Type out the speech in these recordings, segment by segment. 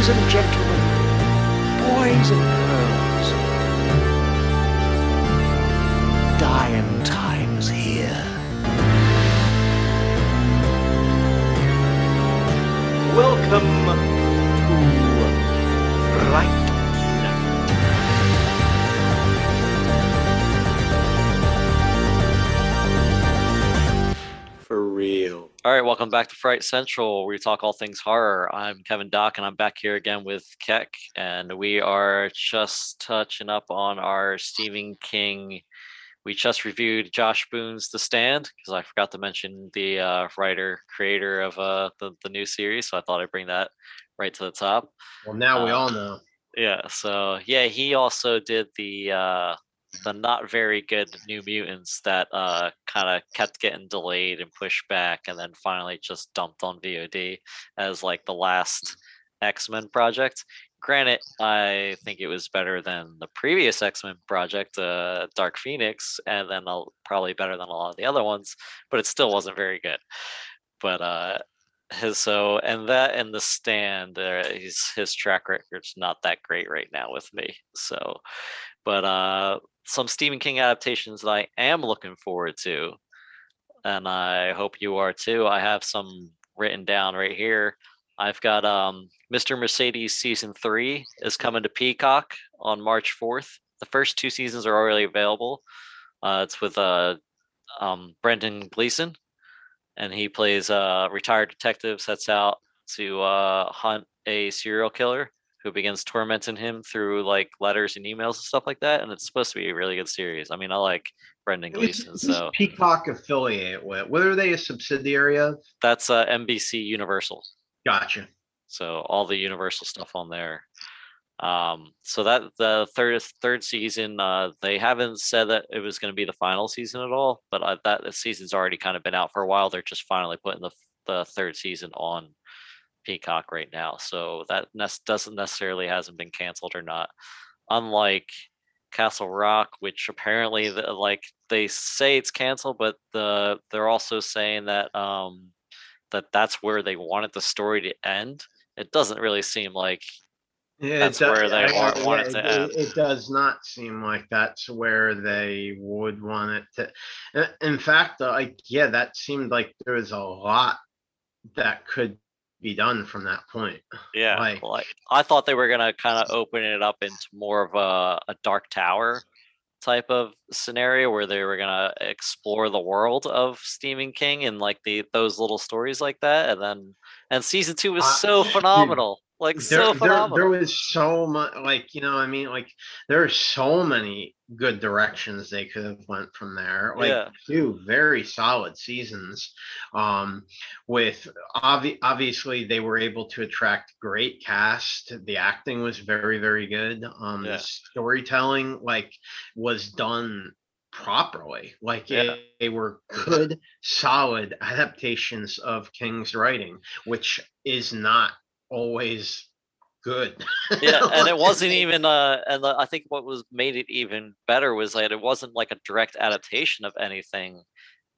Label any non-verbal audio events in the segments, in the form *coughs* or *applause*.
Ladies and gentlemen, boys and girls, right, welcome back to Fright Central, where we talk all things horror. I'm Kevin Dock, and I'm back here again with Keck, and we are just touching up on our Stephen King. We just reviewed Josh Boone's The Stand because I forgot to mention the uh, writer creator of uh, the the new series, so I thought I'd bring that right to the top. Well, now we Uh, all know. Yeah, so yeah, he also did the uh the not very good New Mutants that uh kind of kept getting delayed and pushed back and then finally just dumped on VOD as like the last X-Men project. Granted, I think it was better than the previous X-Men project, uh Dark Phoenix, and then uh, probably better than a lot of the other ones, but it still wasn't very good. But uh his so and that and the stand uh, he's his track record's not that great right now with me so but uh some stephen king adaptations that i am looking forward to and i hope you are too. I have some written down right here. I've got um mr mercedes season three is coming to peacock on march 4th the first two seasons are already available. Uh it's with uh um brendan gleeson and he plays a retired detective sets out to uh, hunt a serial killer who begins tormenting him through like letters and emails and stuff like that and it's supposed to be a really good series i mean i like brendan gleeson so Peacock affiliate with? What are they a subsidiary of? that's uh, nbc universal Gotcha. so all the universal stuff on there um so that the third third season uh they haven't said that it was going to be the final season at all but uh, that the season's already kind of been out for a while they're just finally putting the the third season on peacock right now so that nes- doesn't necessarily hasn't been canceled or not unlike castle rock which apparently the, like they say it's canceled but the they're also saying that um that that's where they wanted the story to end it doesn't really seem like Yeah, That's do- where they I- want- want it to it, end. it does not seem like that's where they would want it to. in- fact, like yeah, that seemed like there was a lot that could be done from that point. Yeah, Like- like, I thought they were gonna kind of open it up into more of a, a Dark Tower type of scenario where they were gonna explore the world of Stephen King and like the those little stories like that, and then and season two was Uh, so dude, phenomenal, like there, so there, phenomenal. there was so much like you know i mean like there are so many good directions they could have went from there like Yeah. two very solid seasons um with obvi- obviously they were able to attract great cast the acting was very very good um Yeah. the storytelling like was done properly like Yeah. it- they were good solid adaptations of king's writing which is not always good. yeah, *laughs* and it wasn't even uh, and the, I think what was made it even better was that it wasn't like a direct adaptation of anything.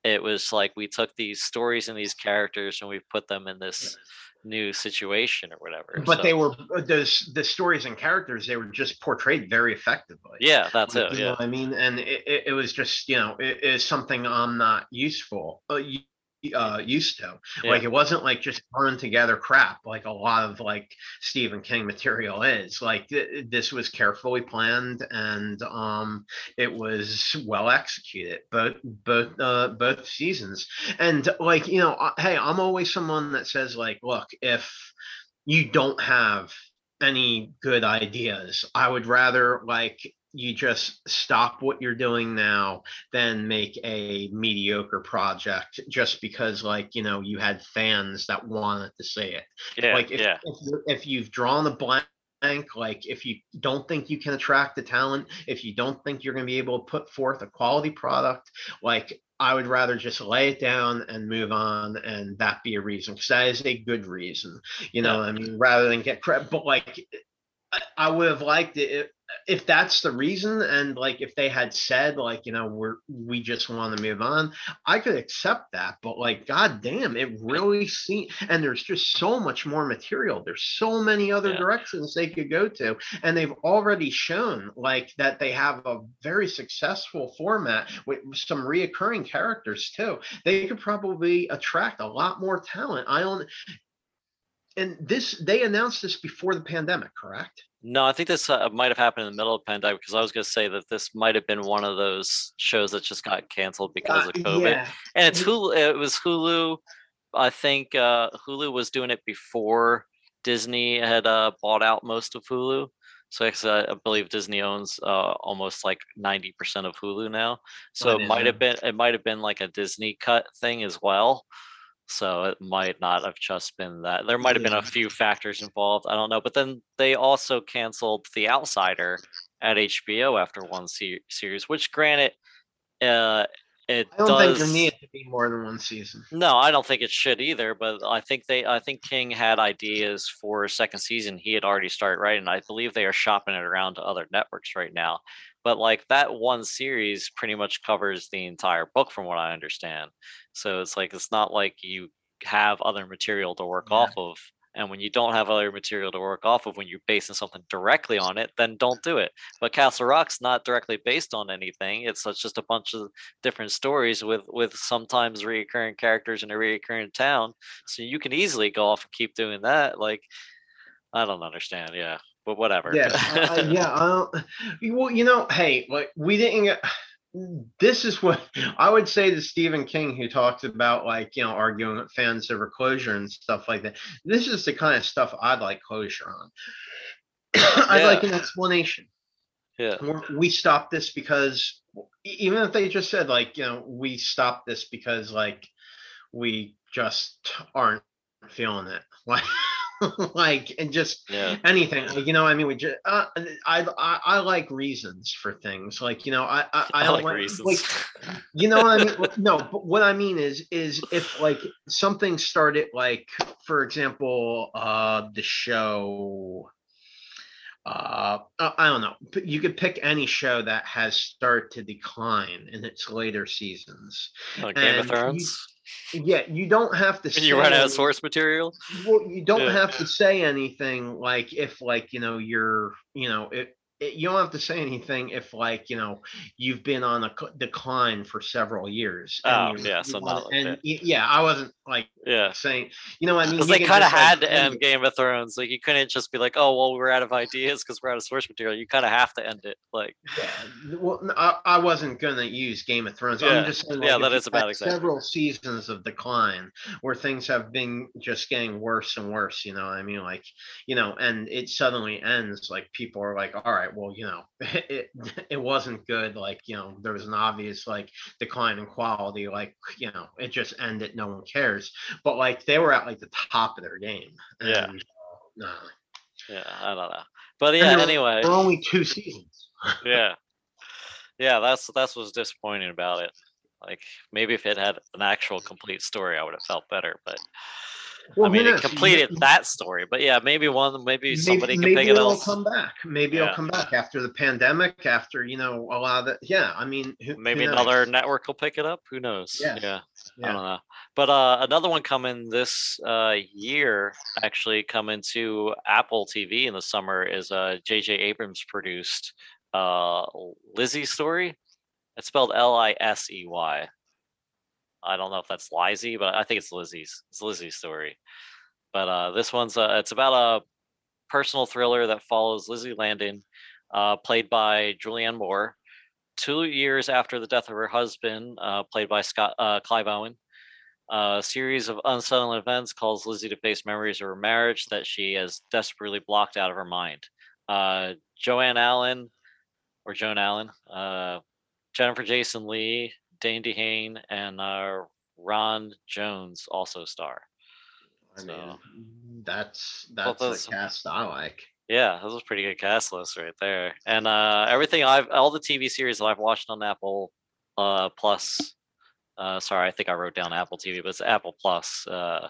It was like we took these stories and these characters and we put them in this new situation or whatever. But they were uh, those the stories and characters they were just portrayed very effectively. yeah, that's Like, it. you know Yeah, what I mean, and it, it, was just you know it is something I'm not useful uh, uh used to. Like it wasn't like just thrown together crap like a lot of like Stephen King material is. Like th- this was carefully planned and um it was well executed both both uh both seasons. And like you know, uh, hey, I'm always someone that says like, look, if you don't have any good ideas, I would rather like you just stop what you're doing now than make a mediocre project just because like you know you had fans that wanted to see it yeah, like if, yeah. if, if you've drawn a blank like if you don't think you can attract the talent if you don't think you're going to be able to put forth a quality product like i would rather just lay it down and move on and that be a reason because that is a good reason you know Yeah. i mean rather than get credit but like I would have liked it if, that's the reason and like if they had said like you know we're we just want to move on i could accept that but like god damn it really seems and there's just so much more material there's so many other Yeah. directions they could go to and they've already shown like that they have a very successful format with some reoccurring characters too. They could probably attract a lot more talent. I don't and this they announced this before the pandemic correct No, I think this uh, might have happened in the middle of pandemic because I was going to say that this might have been one of those shows that just got canceled because Uh, of COVID. yeah And it's. Hulu. It was Hulu. I think uh, Hulu was doing it before Disney had uh, bought out most of Hulu. So it's, uh, I believe Disney owns uh, almost like ninety percent of Hulu now. So I it might have been it might have been like a Disney cut thing as well. So it might not have just been that. There might have been a few factors involved. I don't know. But then they also canceled The Outsider at HBO after one se- series, which granted, uh, it I don't does. think there needed to be more than one season. No, I don't think it should either. But I think they, I think King had ideas for a second season. He had already started writing. I believe they are shopping it around to other networks right now. But like that one series pretty much covers the entire book, from what I understand. So it's like it's not like you have other material to work Yeah. off of. And when you don't have other material to work off of, when you're basing something directly on it, then don't do it. But Castle Rock's not directly based on anything. It's, it's just a bunch of different stories with with sometimes reoccurring characters in a reoccurring town. So you can easily go off and keep doing that. Like I don't understand. Yeah, but whatever. Yeah, *laughs* I, yeah. I don't, well, you know, hey, like we didn't get. This is what I would say to Stephen King, who talks about like you know arguing with fans over closure and stuff like that. This is the kind of stuff I'd like closure on. *coughs* I'd like an explanation. yeah. We're- we stopped this because even if they just said like you know we stopped this because like we just aren't feeling it *laughs* like *laughs* like and just Yeah. anything you know i mean we just uh, I, I i like reasons for things like you know i i, *laughs* I I like like, reasons. like you know what I mean? *laughs* No, but what I mean is, is if like something started, like for example, uh, the show. Uh, I don't know. You could pick any show that has started to decline in its later seasons. Like Game of and Thrones. Yeah, you don't have to. When you run out of source material. well, you don't Yeah. have to say anything like if like you know you're you know it, it you don't have to say anything if like you know you've been on a decline for several years. Oh, yeah, so not like and that. yeah, I wasn't like Yeah. saying you know what I mean. They kind of just, like, had to end. Game of Thrones. Like you couldn't just be like, "Oh, well, we're out of ideas because we're out of source material." You kind of have to end it. Like, Yeah, well, I wasn't gonna use Game of Thrones. Yeah, I'm just saying, yeah, like, if that is a bad example. Several seasons of decline where things have been just getting worse and worse. You know, what I mean, like, you know, and it suddenly ends. Like people are like, all right, well, you know, *laughs* it *laughs* it wasn't good. Like, you know, there was an obvious like decline in quality. Like, you know, it just ended. No one cares. But like they were at like the top of their game. Yeah. And, uh, yeah, I don't know. But yeah, there anyway, there were only two seasons. *laughs* yeah, yeah. That's that's what's disappointing about it. Like maybe if it had an actual complete story, I would have felt better. But Well, I who mean, it completed Maybe- that story. But yeah, maybe one, maybe somebody maybe, can pick it up. maybe it it'll come back. Maybe Yeah. it'll come back after the pandemic. After you know a lot of the yeah. I mean, who, who Maybe knows? another network will pick it up. Who knows? Yes. Yeah. I don't know. But uh, another one coming this uh, year, actually coming to Apple TV in the summer, is uh, J.J. Abrams produced uh, Lizzie story. It's spelled L I S E Y. I don't know if that's Lizzie, but I think it's Lizzie's. It's Lizzie's story. But uh, this one's uh, it's about a personal thriller that follows Lizzie Landon, uh, played by Julianne Moore, two years after the death of her husband, uh, played by Scott uh, Clive Owen. A series of unsettling events calls Lizzie to face memories of her marriage that she has desperately blocked out of her mind. Uh, Joanne Allen, or Joan Allen, uh, Jennifer Jason Lee, Dane DeHaan, and uh, Ron Jones also star. I So- mean, that's Well, that's the cast I like. Yeah, this was a pretty good cast list right there. And uh everything I've all the TV series that I've watched on Apple uh Plus. Uh sorry, I think I wrote down Apple TV, but it's Apple Plus. Uh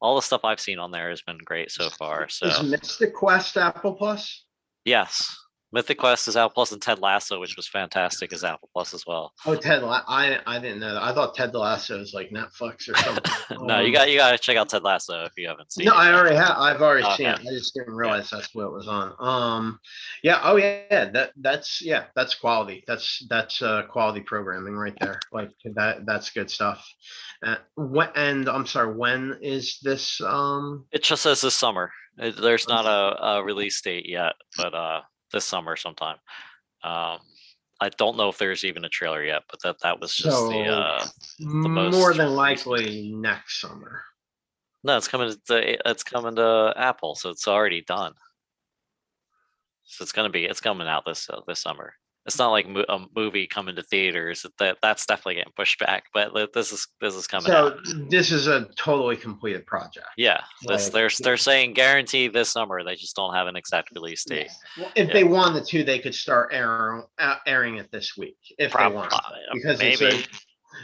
all the stuff I've seen on there has been great so far. So Is Mystic Quest Apple Plus? yes. Mythic Quest is Apple Plus, and Ted Lasso, which was fantastic, is Apple Plus as well. Oh, Ted, La- I I didn't know that. I thought Ted Lasso was like Netflix or *laughs* something. no, you Um, got you got to check out Ted Lasso if you haven't seen. No, it I already have. I've already seen it. I just didn't realize that's what it was on. Um, yeah. Oh yeah. That that's yeah. That's quality. That's that's uh quality programming right there. Like that. That's good stuff. Uh, when, and I'm sorry. When is this? Um. It just says this summer. There's not a, a release date yet, but uh, this summer sometime. Um, I don't know if there's even a trailer yet, but that that was just the. So- Uh, More most than recent. likely next summer. no, it's coming to it's coming to Apple, so it's already done. So it's gonna be it's coming out this uh, this summer. It's not like mo- a movie coming to theaters. That that's definitely getting pushed back, but this is this is coming So out. this is a totally completed project. Yeah, this like, they're they're saying guarantee this summer. They just don't have an exact release date. Well, If Yeah. they wanted to, they could start airing, uh, airing it this week if they want. Because maybe. it's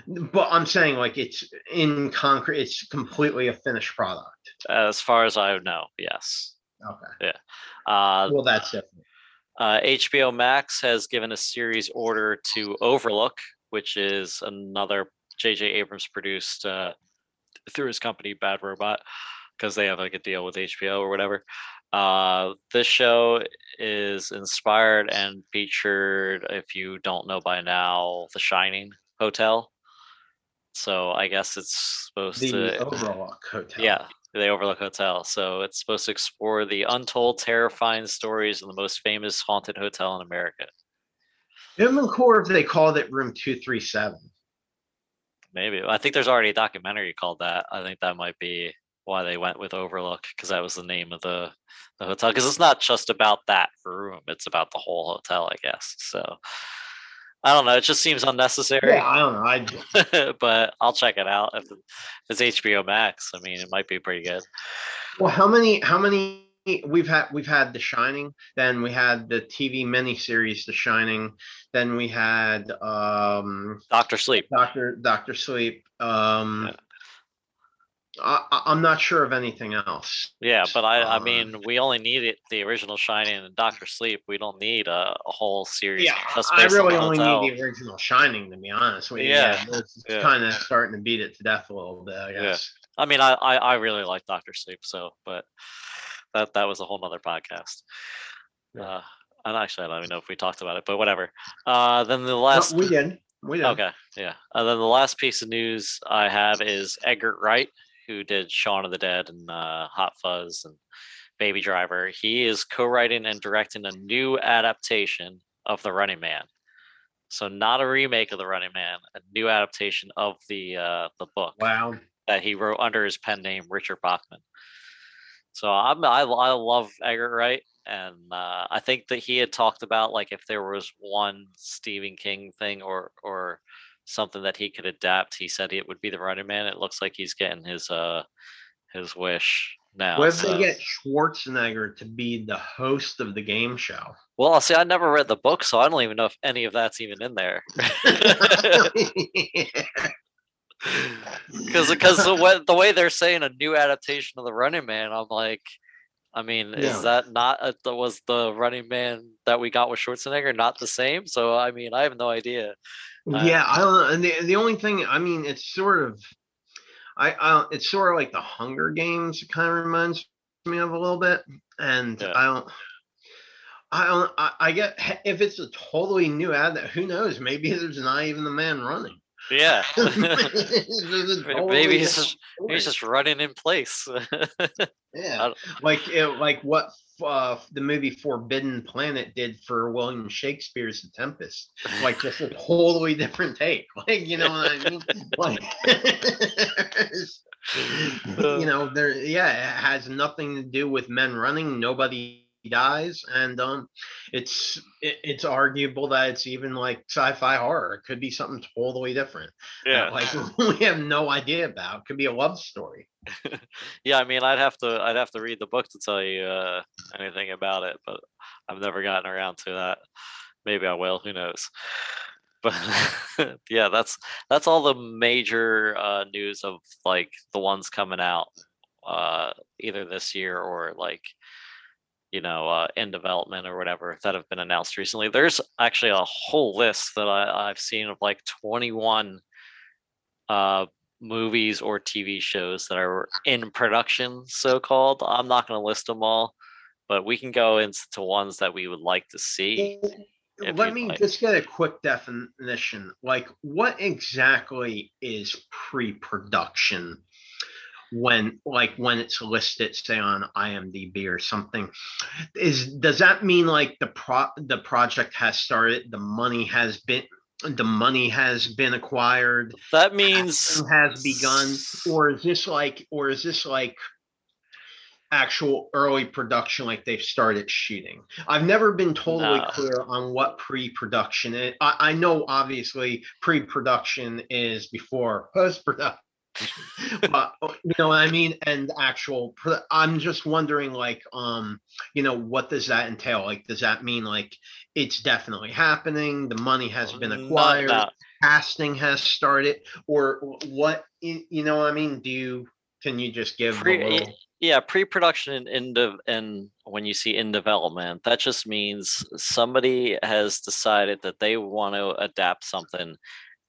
a, but I'm saying like it's in concrete, it's completely a finished product. as far as I know, yes. Okay. Uh, Well, that's different. Uh, HBO Max has given a series order to Overlook, which is another J.J. Abrams produced uh, through his company Bad Robot, because they have like a deal with HBO or whatever. Uh, this show is inspired and featured, if you don't know by now, The Shining Hotel. So I guess it's supposed to The to Overlook Hotel. yeah, the Overlook Hotel. So it's supposed to explore the untold, terrifying stories of the most famous haunted hotel in America. It would have been cool if they called it Room Two Three Seven. Maybe I think there's already a documentary called that. I think that might be why they went with Overlook because that was the name of the the hotel. Because it's not just about that room; it's about the whole hotel, I guess. So I don't know. It just seems unnecessary. Yeah, I don't know. I *laughs* but I'll check it out if, it's HBO Max. I mean, it might be pretty good. well, how many? How many? We've had we've had The Shining. Then we had the TV miniseries The Shining. Then we had um Doctor Sleep. Doctor Doctor Sleep. Um, Yeah. I, I'm not sure of anything else. Yeah, but I, I Um, mean, we only needed the original Shining and Doctor Sleep. We don't need a, a whole series. Yeah, I based on really only hotel. need the original Shining to be honest with you. Yeah, it's yeah. kind of starting to beat it to death a little bit. I Yeah. guess. I mean, I, I, I really like Doctor Sleep, so but that that was a whole nother podcast. Yeah. Uh, and actually, I don't even know if we talked about it, but whatever. Uh, then the No, last, we did. We did. okay, yeah. And then the last piece of news I have is Edgar Wright, who did Shaun of the Dead and uh, Hot Fuzz and Baby Driver. He is co-writing and directing a new adaptation of The Running Man. So not a remake of The Running Man, a new adaptation of the uh, the book Wow. that he wrote under his pen name Richard Bachman. So I'm I, I love Edgar Wright, and uh, I think that he had talked about like if there was one Stephen King thing or or something that he could adapt, he said it would be the Running Man. It looks like he's getting his uh his wish now. What if so- they get Schwarzenegger to be the host of the game show? Well, I'll see, I never read the book, so I don't even know if any of that's even in there. *laughs* Because because the way the way they're saying a new adaptation of the Running Man, I'm like, I mean, Yeah. is that not a, the, was the Running Man that we got with Schwarzenegger not the same? So I mean, I have no idea. Uh, yeah, I don't know. And the, the only thing, I mean, it's sort of, I, I, it's sort of like the Hunger Games. It kind of reminds me of a little bit, and Yeah. I don't. I don't. I, I get if it's a totally new ad. That who knows? Maybe *laughs* there's not even the man running. Yeah, *laughs* *laughs* Maybe he's just he's just running in place. Yeah, like it, like what uh, the movie Forbidden Planet did for William Shakespeare's The Tempest. Like just a totally different take. *laughs* Like you know what I mean? *laughs* Like *laughs* you know, there. Yeah, it has nothing to do with men running. Nobody dies, and um, it's it, it's arguable that it's even like sci-fi horror. It could be something totally different. yeah, like *laughs* we have no idea about. It could be a love story. *laughs* yeah. I mean, I'd have to I'd have to read the book to tell you uh, anything about it, but I've never gotten around to that. Maybe I will. Who knows? *laughs* But yeah, that's that's all the major uh, news of like the ones coming out uh, either this year or like you know, uh, in development or whatever that have been announced recently. There's actually a whole list that I, I've seen of like 21 uh, movies or TV shows that are in production, so called. I'm not going to list them all, but we can go into ones that we would like to see. Let me like. just get a quick definition, like what exactly is pre-production? When, like, when it's listed, say on IMDb or something, is, does that mean like the pro, the project has started, the money has been, the money has been acquired? That means has begun, or is this like, or is this like actual early production, like they've started shooting? I've never been totally No. clear on what pre-production is. I, I know obviously pre-production is before post-production. *laughs* but uh, you know what I mean, and actual. I'm just wondering, like, um, you know, what does that entail? Like, does that mean like it's definitely happening? The money has been acquired casting has started or what you know what i mean do you can you just give Pre- little yeah pre-production and in de- and when you see in development that just means somebody has decided that they want to adapt something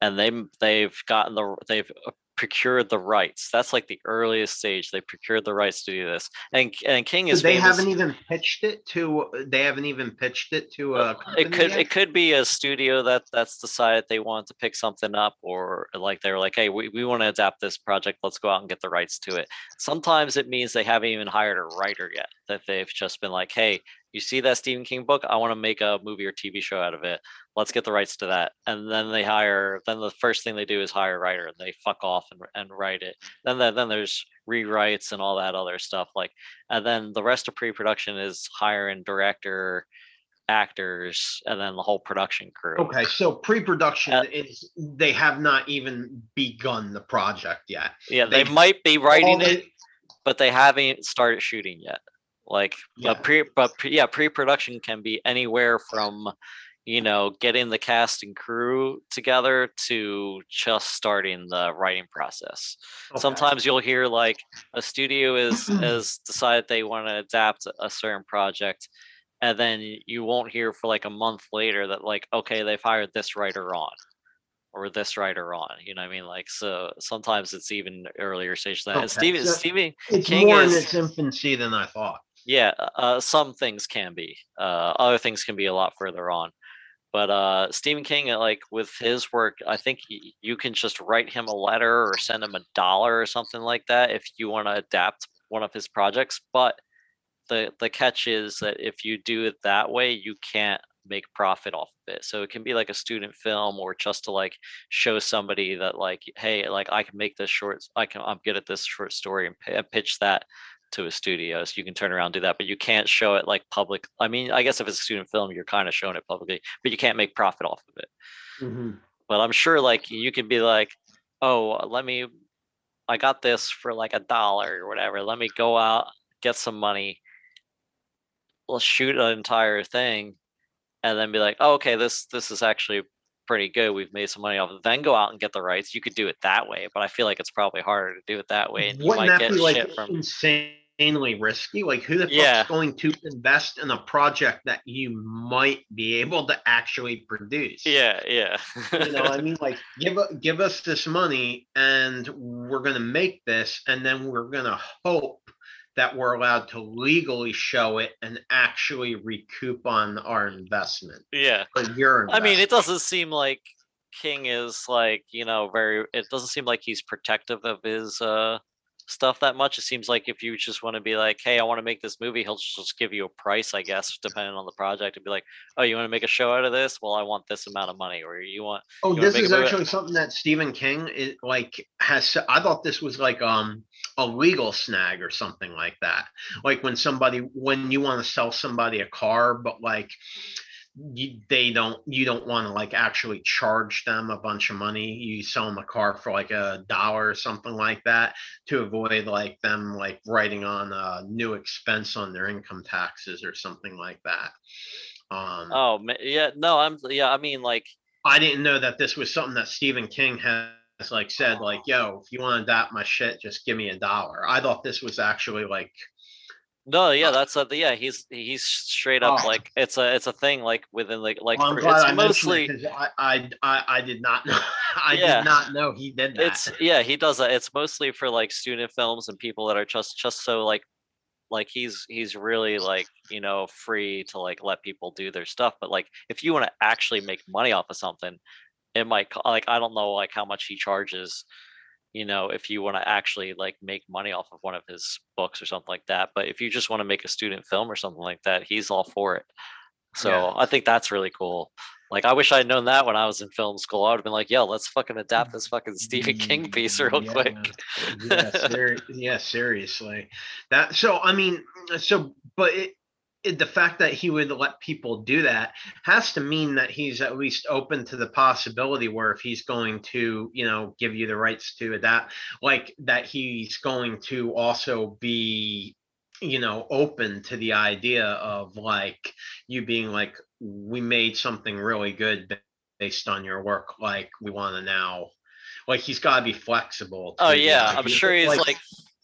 and they they've gotten the they've procured the rights. That's like the earliest stage they procured the rights to do this. And and king So is they famous- haven't even pitched it to uh, they haven't even pitched it to uh, a it could yet? it could be a studio that that's decided they want to pick something up or like they were like hey we, we want to adapt this project. Let's go out and get the rights to it. Sometimes it means they haven't even hired a writer yet that they've just been like hey you see that stephen king book i want to make a movie or tv show out of it let's get the rights to that and then they hire then the first thing they do is hire a writer and they fuck off and, and write it then the, then there's rewrites and all that other stuff like and then the rest of pre-production is hiring director actors and then the whole production crew. okay so pre-production Uh, is they have not even begun the project yet Yeah, they, they- might be writing they- it, but they haven't started shooting yet. Like, Yeah. but pre, but pre, yeah, pre-production can be anywhere from, you know, getting the cast and crew together to just starting the writing process. okay. Sometimes you'll hear like a studio is *clears throat* has decided they want to adapt a certain project, and then you won't hear for like a month later that like okay they've hired this writer on, or this writer on. You know what I mean? Like so sometimes it's even earlier stage than that. And Okay, Stephen so- Stephen it's King more in its infancy than i thought yeah, uh, some things can be. Uh, other things can be a lot further on. But uh, Stephen King, uh, like with his work, I think you can just write him a letter or send him a dollar or something like that if you want to adapt one of his projects. But the the catch is that if you do it that way, you can't make profit off of it. So it can be like a student film or just to like show somebody that like, hey, like I can make this short, I can, I'm good at this short story and pi- pitch that to a studio so you can turn around and do that but you can't show it like public i mean i guess if it's a student film you're kind of showing it publicly but you can't make profit off of it Mhm. but i'm sure like you could be like oh let me i got this for like a dollar or whatever let me go out get some money let's shoot an entire thing and then be like oh, okay this this is actually pretty good we've made some money off of it then go out and get the rights you could do it that way but i feel like it's probably harder to do it that way and you wouldn't might that get be like shit from insanely risky? Like who the fuck's Yeah. going to invest in a project that you might be able to actually produce? Yeah yeah. You know i *laughs* mean like give give us this money and we're to make this and then we're to hope that we're allowed to legally show it and actually recoup on our investment. Yeah. Your I mean, it doesn't seem like King is like, you know, very it doesn't seem like he's protective of his uh stuff that much. It seems like if you just want to be like, hey, I want to make this movie, he'll just give you a price, I guess, depending on the project, and be like, oh, you want to make a show out of this? Well, I want this amount of money, or you want Oh, you this is actually something that Stephen King is like has. I thought this was like um a legal snag or something like that. Like when somebody when you want to sell somebody a car, but like you, they don't you don't want to like actually charge them a bunch of money. You sell them a car for like a dollar or something like that to avoid like them like writing on a new expense on their income taxes or something like that. Um, oh yeah, no, I'm yeah, I mean like I didn't know that this was something that Stephen King has like said, like, yo, if you want to adapt my shit, just give me a dollar. I thought this was actually like No, yeah, uh, that's a yeah. He's he's straight up Oh. like it's a it's a thing like within like like Well, it's mostly it I, I, I, I did not know, *laughs* I Yeah. did not know he did that. it's yeah he does that. It's mostly for like student films and people that are just just so like like he's he's really like you know free to like let people do their stuff. But like if you want to actually make money off of something, it might like I don't know like how much he charges. You know, if you want to actually like make money off of one of his books or something like that. But if you just want to make a student film or something like that, he's all for it. So Yeah. I think that's really cool. Like I wish I'd known that when I was in film school. I would have been like, yo, let's fucking adapt this fucking Stephen King mm, piece *laughs* real Yeah, quick. yeah, seri- yeah, seriously. That so I mean, so but it the fact that he would let people do that has to mean that he's at least open to the possibility where if he's going to, you know, give you the rights to that like that he's going to also be you know open to the idea of like you being like we made something really good based on your work. Like we want to now like he's got to be flexible Oh to the yeah, I'm sure he's like,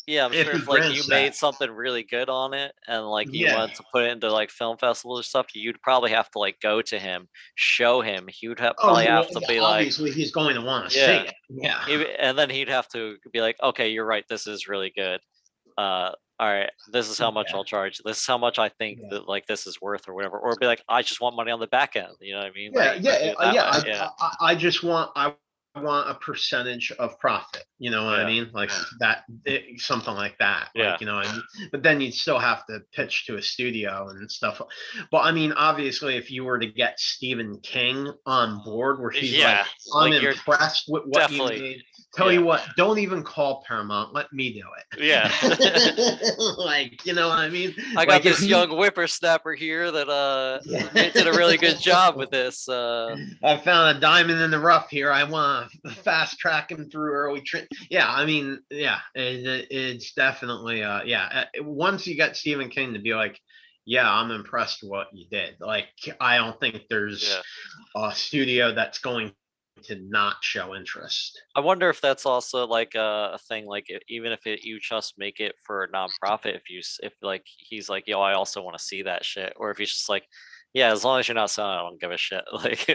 yeah, I'm if sure if like you grants made something really good on it and like you Yeah. wanted to put it into like film festivals or stuff, you'd probably have to like go to him, show him. He would have oh probably well, have to be like, obviously he's going to want to Yeah. see it yeah he- and then he'd have to be like, okay, you're right, this is really good. Uh, all right, this is how much Yeah. I'll charge. This is how much I think Yeah. that like this is worth or whatever. Or be like, I just want money on the back end. You know what I mean? yeah Like, yeah yeah, I, I, I just want i want a percentage of profit you know what Yeah. i mean like that it, something like that Yeah. like you know I mean? but then you'd still have to pitch to a studio and stuff but i mean obviously if you were to get stephen king on board where he's yeah, like i'm like, impressed with what you made tell you what don't even call paramount let me do it yeah. *laughs* like you know what i mean I got Like, this he- young whippersnapper here that uh *laughs* Yeah. did a really good job with this. Uh, I found a diamond in the rough here. I want *laughs* fast tracking through early. Tra- yeah, I mean, yeah, it, it- it's definitely, uh, yeah. uh, Once you got Stephen King to be like, yeah, I'm impressed what you did. Like, I don't think there's Yeah. a studio that's going to not show interest. I wonder if that's also like a, a thing. Like i- even if it, you just make it for a nonprofit, if you if like he's like, yo, I also want to see that shit, or if he's just like, yeah, as long as you're not selling, I don't give a shit. *laughs* Like,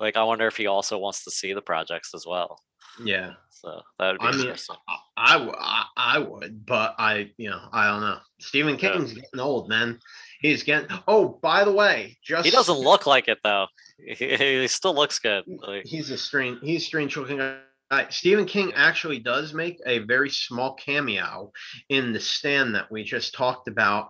like I wonder if he also wants to see the projects as well. Yeah, So that would be I mean, interesting. I, I, I, I would, but I, you know, I don't know. Stephen Yeah. King's getting old, man. He's getting. Oh, by the way, just He doesn't look like it though. He, he still looks good. Like, he's a strange he's a strange looking guy. Stephen King actually does make a very small cameo in the stand that we just talked about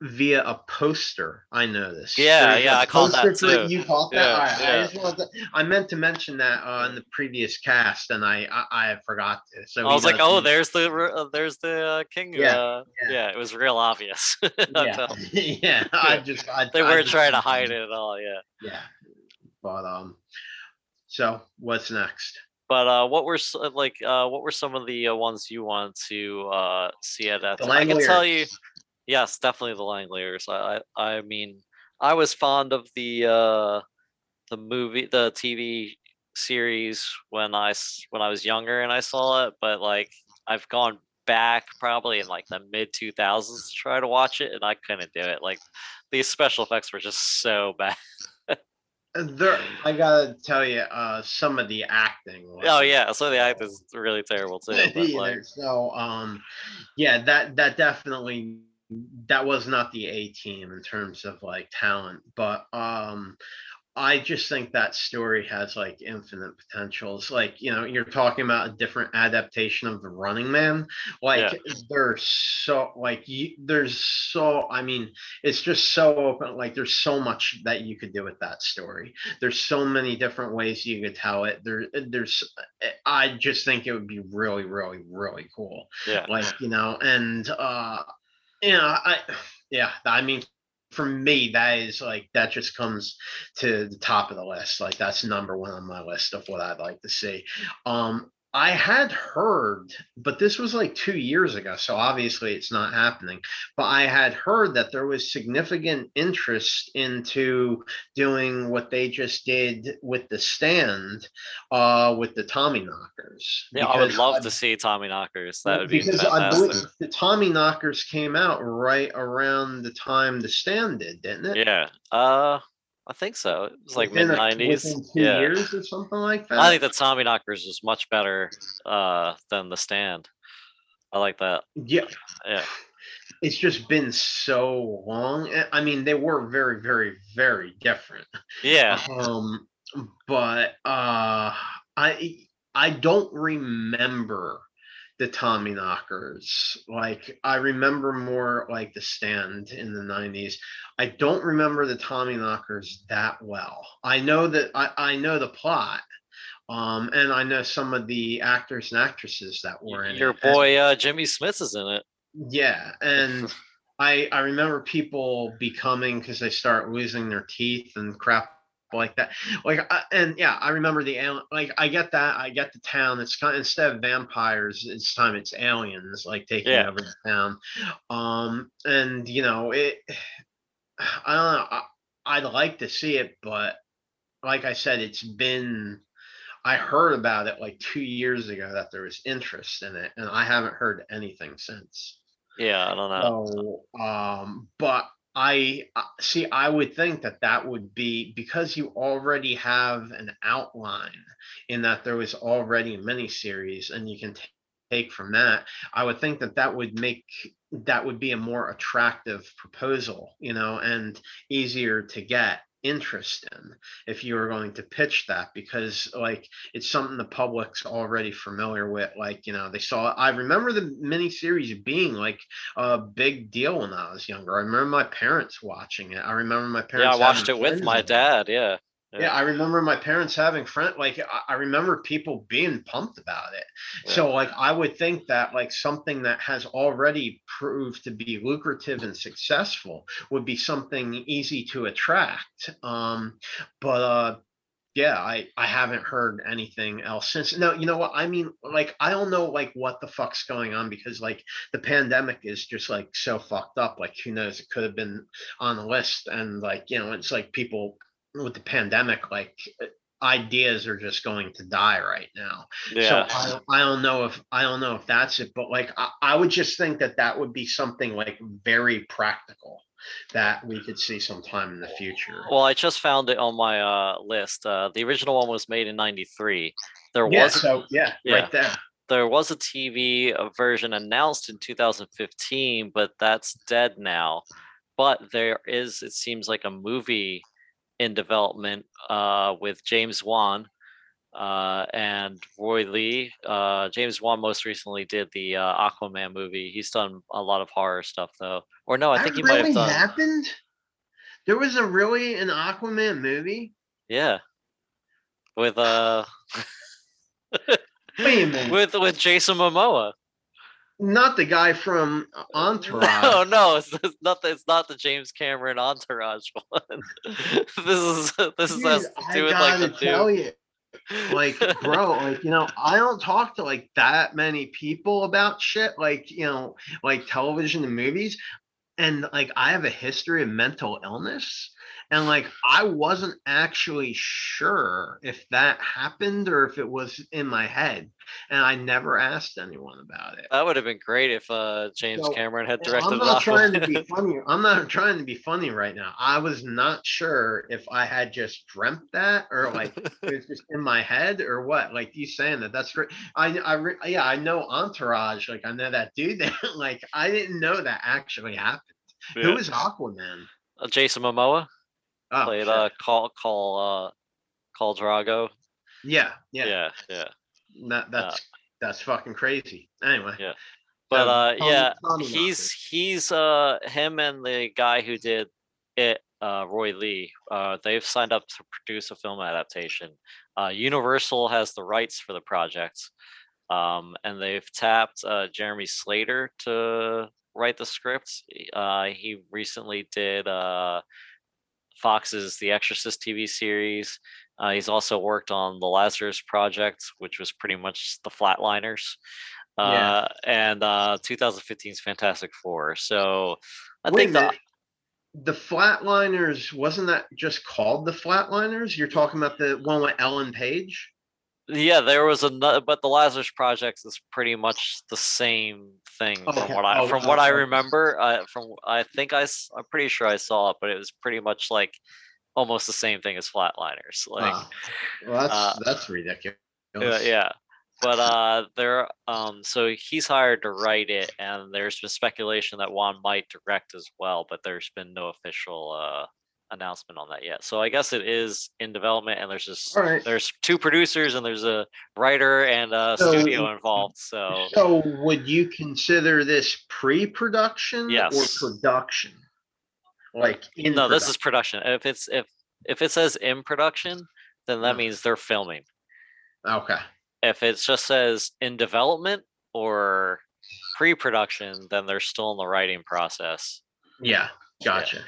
via a poster. I know this. Yeah, There's yeah, I caught that too. You caught that? Yeah, right. I to, I meant to mention that uh, in the previous cast, and I I, I forgot to. So I was like, oh, there's the uh, there's the uh, King. Yeah, uh, yeah. yeah. it was real obvious. *laughs* Yeah, *laughs* yeah. I just I, They I weren't just trying to hide it at all. Yeah. Yeah, but um, so what's next? But uh, what were uh, like uh, what were some of the uh, ones you wanted to uh, see at that? The time? I can tell you. Yes, definitely the Langoliers. I, I I mean, I was fond of the uh, the movie, the TV series when I when I was younger and I saw it, but like I've gone back probably in like the mid 2000s to try to watch it and I couldn't do it. Like these special effects were just so bad. Uh, There, *laughs* I gotta tell you, uh, some of the acting. Oh yeah, so the act is really terrible *laughs* too. But like. So, um, yeah, that that definitely that was not the A team in terms of like talent, but um, I just think that story has like infinite potentials. Like, you know, you're talking about a different adaptation of the Running Man. Like, there's so like you, there's so I mean, it's just so open. Like, there's so much that you could do with that story. There's so many different ways you could tell it. There, there's. I just think it would be really, really, really cool yeah. like you know and uh you know i yeah i mean for me that is like that just comes to the top of the list like that's number one on my list of what i'd like to see. Um I had heard, but this was like two years ago, so obviously it's not happening. But I had heard that there was significant interest into doing what they just did with the stand, uh, with the Tommyknockers. Yeah, I would love I- to see Tommyknockers. That would be because I believe the Tommyknockers came out right around the time the stand did, didn't it? Yeah. Uh, I think so. It was like mid nineties. Yeah. years or something like that. I think the Tommyknockers was much better uh than the stand. I like that. Yeah, Yeah. it's just been so long. eh, I mean, they were very, very, very different. Yeah. Um, but uh, I I don't remember the Tommyknockers. Like I remember more like the stand in the '90s. I don't remember the Tommyknockers that well. I know that I I know the plot. Um, and I know some of the actors and actresses that were in Your it. and- boy uh Jimmy Smits is in it. yeah, and *laughs* I I remember people becoming because they start losing their teeth and crap like that. Like I, and yeah, I remember the alien. Like I get that. I get the town. It's kind of, instead of vampires, it's time it's aliens like taking Yeah. over the town. Um, and you know it. I don't know. I, I'd like to see it, but like I said, it's been. I heard about it like two years ago that there was interest in it, and I haven't heard anything since. Yeah, I don't know. So, um, but I uh, see. I would think that that would be because you already have an outline in that there was already a miniseries, and you can t- take from that. I would think that that would make that would be a more attractive proposal, you know, and easier to get interest in if you were going to pitch that because like it's something the public's already familiar with like you know they saw i remember the miniseries being like a big deal when I was younger. I remember my parents watching it. I remember my parents Yeah. I watched it with my dad. Yeah. Yeah, I remember my parents having friend like I, I remember people being pumped about it. Yeah. So like I would think that like something that has already proved to be lucrative and successful would be something easy to attract. Um but uh yeah, I I haven't heard anything else since. No, you know what? I mean, like I don't know like what the fuck's going on because like the pandemic is just like so fucked up. Like who knows? It could have been on the list, and like you know, it's like people with the pandemic, like uh, ideas are just going to die right now. Yeah. So I, don't- I don't know if I don't know if that's it, but like I, I would just think that that would be something like very practical that we could see sometime in the future. Well, I just found it on my uh list. Uh the original one was made in 93. There yeah, was so yeah, yeah. right there. there was a TV version announced in 2015, but that's dead now. But there is, it seems like a movie in development uh, with James Wan uh, and Roy Lee. Uh, James Wan most recently did the uh, Aquaman movie. He's done a lot of horror stuff though. Or no, I That think he might have really done. happened. There was a really an Aquaman movie. Yeah. With uh *laughs* Wait a minute, with with Jason Momoa. Not the guy from uh, *laughs* Entourage. No, no, it's, it's not. The, it's not the James Cameron Entourage *laughs* one. *laughs* this is this is Dude, has to I with like the gotta tell you, like bro like you know i don't talk to like that many people about shit like you know like television and movies and like i have a history of mental illness and like i wasn't actually sure if that happened or if it was in my head and i never asked anyone about it That would have been great if uh James So, Cameron had directed. I'm not trying to be *laughs* funny. I'm not trying to be funny right now. I was not sure if I had just dreamt that or like it was just in my head or what. Like you saying that, that's great. I, I, yeah, I know Entourage. Like I know that dude. That, *laughs* like I didn't know that actually happened. Yeah. Who was Aquaman? Uh, Jason Momoa Oh, played shit. uh call call uh Khal Drogo. yeah, yeah, Yeah, yeah. That, that's that's fucking crazy. Anyway, Yeah. But Um, uh yeah, he's he's uh him and the guy who did it uh Roy Lee uh they've signed up to produce a film adaptation. Uh Universal has the rights for the project. Um and they've tapped uh Jeremy Slater to write the script. Uh he recently did uh Fox's The Exorcist TV series. Uh, he's also worked on the Lazarus Project, which was pretty much the Flatliners, Yeah. uh, and uh, 2015's Fantastic Four. So I Wait think the. The Flatliners, wasn't that just called the Flatliners? You're talking about the one with Ellen Page? Yeah, there was another, but the Lazarus Project is pretty much the same thing from what I Oh, from what I remember. Uh, from I think I am pretty sure I saw it, but it was pretty much like almost the same thing as Flatliners. Like Well, that's, uh, that's ridiculous. Yeah, yeah. But uh there um so he's hired to write it and there's been speculation that Wan might direct as well, but there's been no official uh announcement on that yet. So I guess it is in development and there's just right. there's two producers and there's a writer and a So- studio involved. So So would you consider this pre-production Yes. or production? Like in no, this is production? production. If it's if if it says in production, then that means they're filming. okay. If it just says in development or pre-production, then they're still in the writing process. Yeah, gotcha.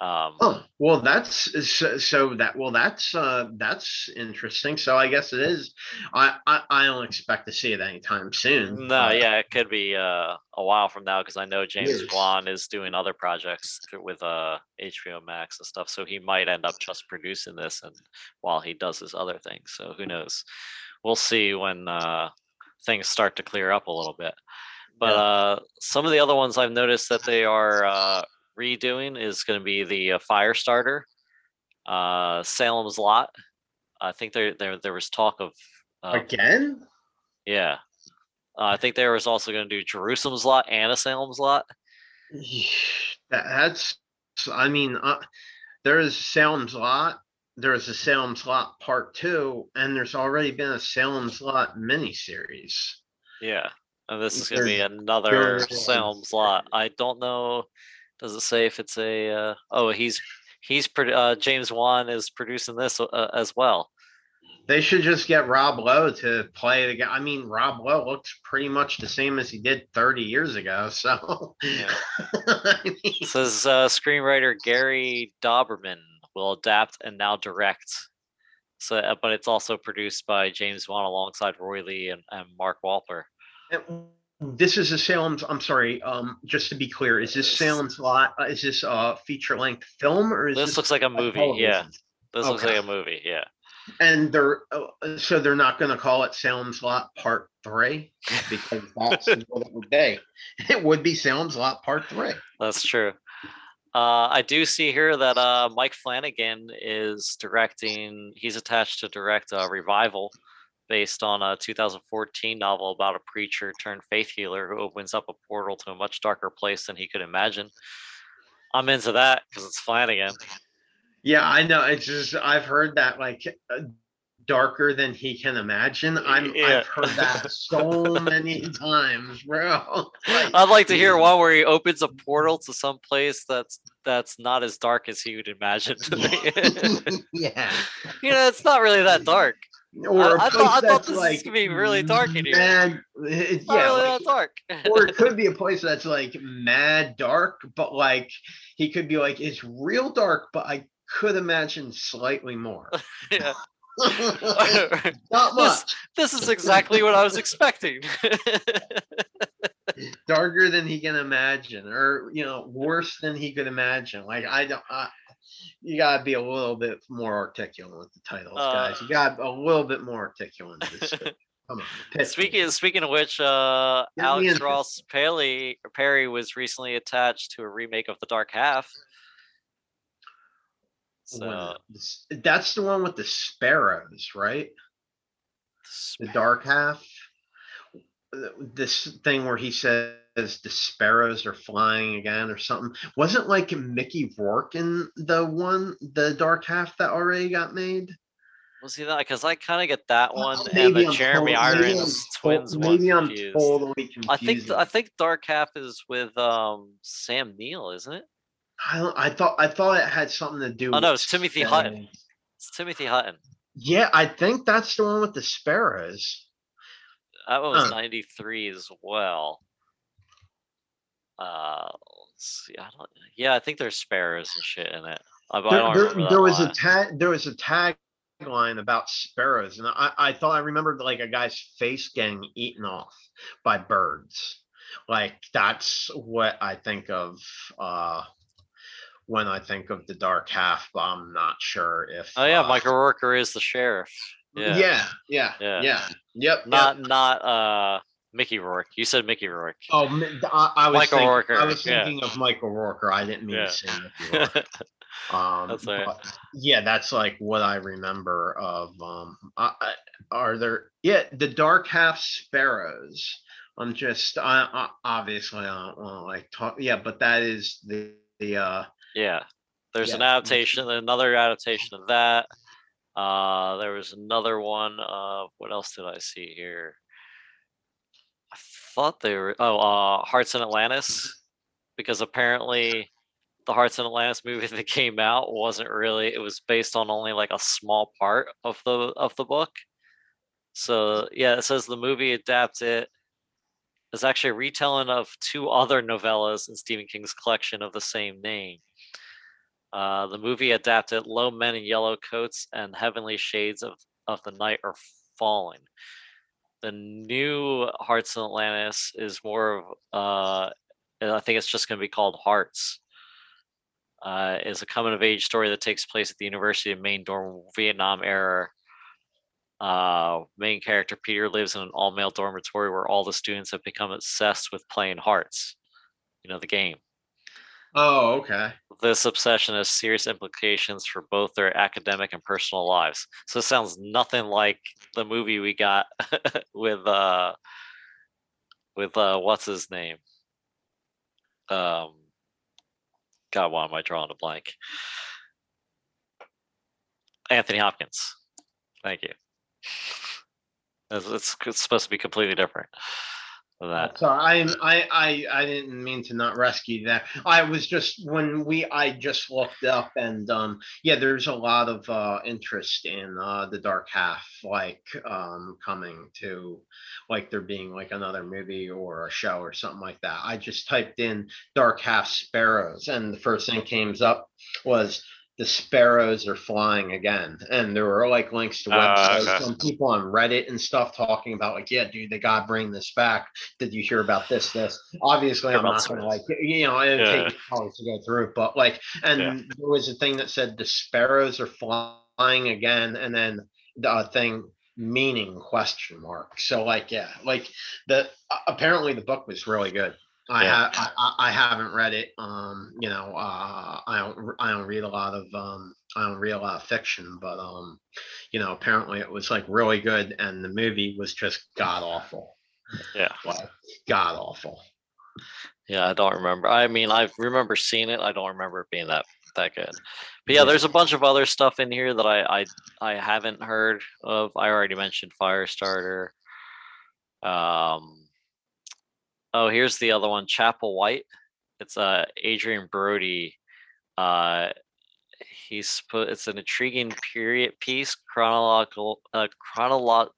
Um, Oh, well, that's so, so that well, that's uh that's interesting. So I guess it is. I I, I don't expect to see it anytime soon. no, yeah, it could be uh, a while from now because I know James. Wan is doing other projects with uh, HBO Max and stuff, so he might end up just producing this and while he does his other things. So who knows? We'll see when uh, things start to clear up a little bit. But Yeah. uh, some of the other ones I've noticed that they are uh, redoing is going to be the uh, Firestarter, uh, Salem's Lot. I think there there there was talk of of again. yeah. Uh, I think there was also going to do Jerusalem's lot and a Salem's lot. That, that's. I mean, uh, there is Salem's Lot. There is a Salem's Lot Part Two, and there's already been a Salem's Lot miniseries. Yeah. And this is going to be another Salem's lot. I don't know. Does it say if it's a? Uh, oh, he's he's uh, James Wan is producing this uh, as well. They should just get Rob Lowe to play the guy. I mean, Rob Lowe looks pretty much the same as he did 30 years ago. So, Yeah. *laughs* I mean, says uh, screenwriter Gary Dauberman will adapt and now direct. So, uh, but it's also produced by James Wan alongside Roy Lee and, and Mark Wolper. This is a Salem's. I'm sorry. Um, just to be clear, is this Salem's Lot? uh, Is this a feature length film or is This this looks like a movie. Yeah, television? this looks Okay. like a movie. Yeah. And they're uh, uh, so they're not going to call it Salem's Lot Part Three because *laughs* that's what it would be. It would be Salem's Lot Part Three. That's true. Uh, I do see here that uh, Mike Flanagan is directing. He's attached to direct a revival based on a 2014 novel about a preacher turned faith healer who opens up a portal to a much darker place than he could imagine. I'm into that because it's Flanagan. Yeah, I know. It's just I've heard that like uh, darker than he can imagine. I'm Yeah. I've heard that so *laughs* many times, bro. *laughs* Like, I'd like to hear one where he opens a portal to some place that's that's not as dark as he would imagine. to *laughs* yeah. you know, it's not really that dark. Or a I place thought- I thought that's this was like gonna be really dark in here. Mad, it- yeah, really like- dark. or it could be a place that's like mad dark, but like he could be like it's real dark, but I could imagine slightly more. *laughs* yeah. *laughs* *laughs* Not This- much. This is exactly what I was expecting. darker than he can imagine or you know worse than he could imagine like i don't I, you gotta be a little bit more articulate with the titles guys you got a little bit more articulate *laughs* come on me. speaking speaking of which, uh, Alex. Ross Paley Perry was recently attached to a remake of The Dark Half. So that's the one with the sparrows right the dark half Uh, this thing where he says the sparrows are flying again or something wasn't like mickey rourke in the one the dark half that already got made was he that? Because I kind of get that Well, one and the I'm Jeremy tot- maybe I'm Irons twins one Maybe I'm totally confused. I think I think Dark Half is with um Sam Neill, isn't it? I, don't- I thought I thought it had something to do. Oh, no, it's Timothy Hutton. It's Timothy Hutton. Yeah, I think that's the one with the sparrows. That one was Huh. 93 as well. Uh, let's see. I don't, yeah, I think there's sparrows and shit in it. I There, don't there, there was a tag. There was a tagline about sparrows, and I, I thought I remembered like a guy's face getting eaten off by birds. Like that's what I think of uh, when I think of the Dark Half. But I'm not sure if. Oh yeah, uh, Michael Rooker is the sheriff. Yeah. Yeah. Yeah. Yeah. Yeah. Yep. yep. Not not uh Mickey Rourke. You said Mickey Rourke. Oh, I, I was Michael thinking, I Rooker, was yeah. thinking of Michael Rourke. I didn't mean Yeah. to say Mickey *laughs* Rourke. Um, That's right. yeah, that's like what I remember of. Um, I, I, are there? Yeah, the Dark Half Sparrows. I'm just, I, I obviously I don't want to like talk. Yeah, but that is the the. uh yeah. There's an adaptation, another adaptation of that. Uh there was another one. Uh what else did I see here? I thought they were oh uh Hearts in Atlantis. Because apparently the Hearts in Atlantis *laughs* movie that came out wasn't really it was based on only like a small part of the of the book. So yeah, it says the movie adapted is actually a retelling of two other novellas in Stephen King's collection of the same name. Uh, the movie adapted Low Men in Yellow Coats and Heavenly Shades of, of the Night Are Falling. The new Hearts in Atlantis is more of, uh, I think it's just going to be called Hearts. Uh, is a coming of age story that takes place at the University of Maine during Vietnam era. Uh, main character Peter lives in an all male dormitory where all the students have become obsessed with playing Hearts. You know, the game Oh, okay. This obsession has serious implications for both their academic and personal lives. So it sounds nothing like the movie we got *laughs* with uh with uh what's his name? Um God, why am I drawing a blank? Anthony Hopkins. Thank you. It's, it's, supposed to be completely different that. So I, I, I, I didn't mean to not rescue that. I was just when we, I just looked up and um, yeah, there's a lot of uh interest in uh the Dark Half, like um coming to, like there being like another movie or a show or something like that. I just typed in Dark Half Sparrows, and the first thing came up was the sparrows are flying again. And there were like links to Oh, websites. okay. and people on reddit and stuff talking about like yeah dude they gotta bring this back. Did you hear about this this? Obviously i'm not gonna like you know it'd Yeah. take hours to go through but like and Yeah. there was a thing that said the sparrows are flying again and then the uh, thing meaning question mark. So like yeah like the apparently the book was really good I, Yeah. ha- I I haven't read it. Um, you know, uh, I don't I don't read a lot of um I don't read a lot of fiction, but um, you know, apparently it was like really good, and the movie was just god awful. Yeah. like god awful. Yeah, I don't remember. I mean, I remember seeing it. I don't remember it being that that good. But yeah, Yeah. there's a bunch of other stuff in here that I I I haven't heard of. I already mentioned Firestarter. Um. Oh, here's the other one, Chapelwaite. It's uh Adrien Brody. Uh, he's put. It's an intriguing period piece, chronological. Uh, chronolog.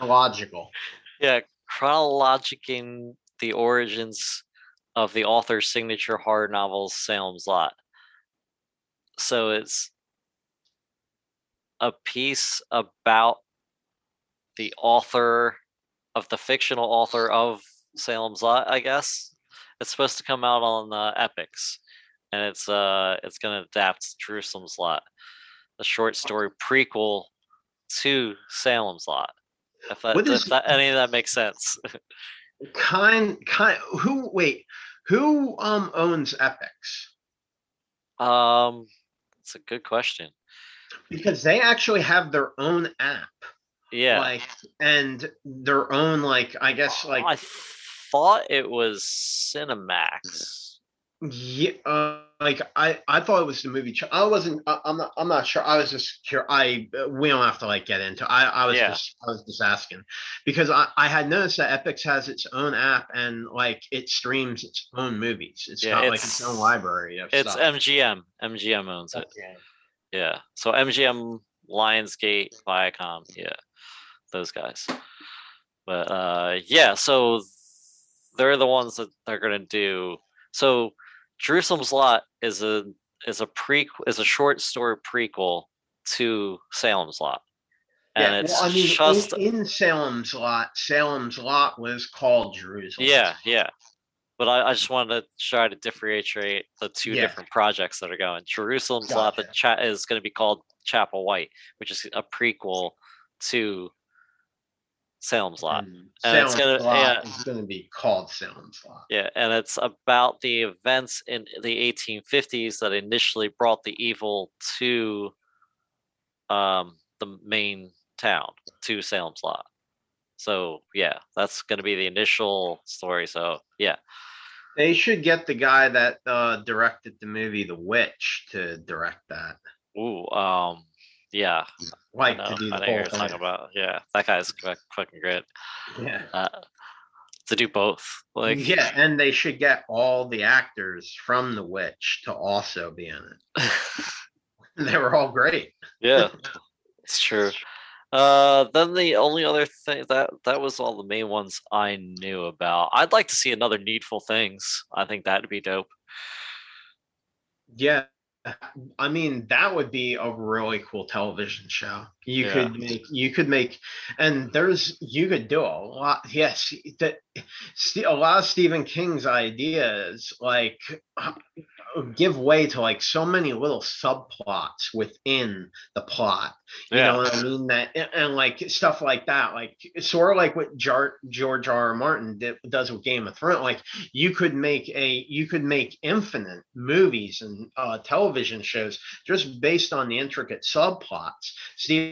Logical. Yeah, chronologicing the origins of the author's signature horror novel Salem's Lot. So it's a piece about the author of the fictional author of Salem's Lot, I guess. It's supposed to come out on uh, Epix, and it's uh it's gonna adapt Jerusalem's Lot, a short story prequel to Salem's Lot. If that, if that any of that makes sense. *laughs* Kind kind. Who wait? Who um owns Epix? Um, it's a good question. Because they actually have their own app. Yeah, Like and their own like I guess like I thought it was Cinemax. Yeah, uh, like I, I thought it was the movie. Ch- I wasn't. I, I'm not. I'm not sure. I was just curious. I uh, we don't have to like get into. I I was Yeah. just I was just asking because I I had noticed that Epix has its own app and like it streams its own movies. It's Yeah, got like its it's- own library of It's stuff. MGM. MGM owns it. Okay. Yeah. So MGM, Lionsgate, Viacom. Yeah, those guys. But uh, yeah. So they're the ones that they're gonna do. So Jerusalem's Lot is a is a pre is a short story prequel to Salem's Lot, and Yeah, it's well, I mean, just in, in Salem's Lot, Salem's Lot was called Jerusalem. yeah, yeah. But I, I just wanted to try to differentiate the two Yeah. different projects that are going. Jerusalem's Lot, the Gotcha. chat is going to be called Chapelwaite, which is a prequel to Salem's Lot. And And it's gonna- Lot yeah. is gonna be called Salem's Lot. Yeah, and it's about the events in the 1850s that initially brought the evil to um, the main town, to Salem's Lot. So yeah, that's going to be the initial story. So yeah, They should get the guy that uh directed the movie The Witch to direct that. ooh, um, yeah, I know, to do I the you're whole talking thing. about. Yeah, that guy's fu- fucking great. Yeah. Uh, to do both, like Yeah, and they should get all the actors from The Witch to also be in it. *laughs* *laughs* They were all great. Yeah, *laughs* it's true. Uh, then the only other thing that that was all the main ones I knew about. I'd like to see another Needful Things. I think that'd be dope. Yeah. I mean, that would be a really cool television show. You Yeah. could make, you could make, and there's, you could do a lot. Yes, that a lot of Stephen King's ideas like *sighs* give way to like so many little subplots within the plot. You know what I mean? That and, and, like stuff like that, like sort of like what Jar- George R. R. Martin did, does with Game of Thrones. Like you could make a you could make infinite movies and uh, television shows just based on the intricate subplots. Stephen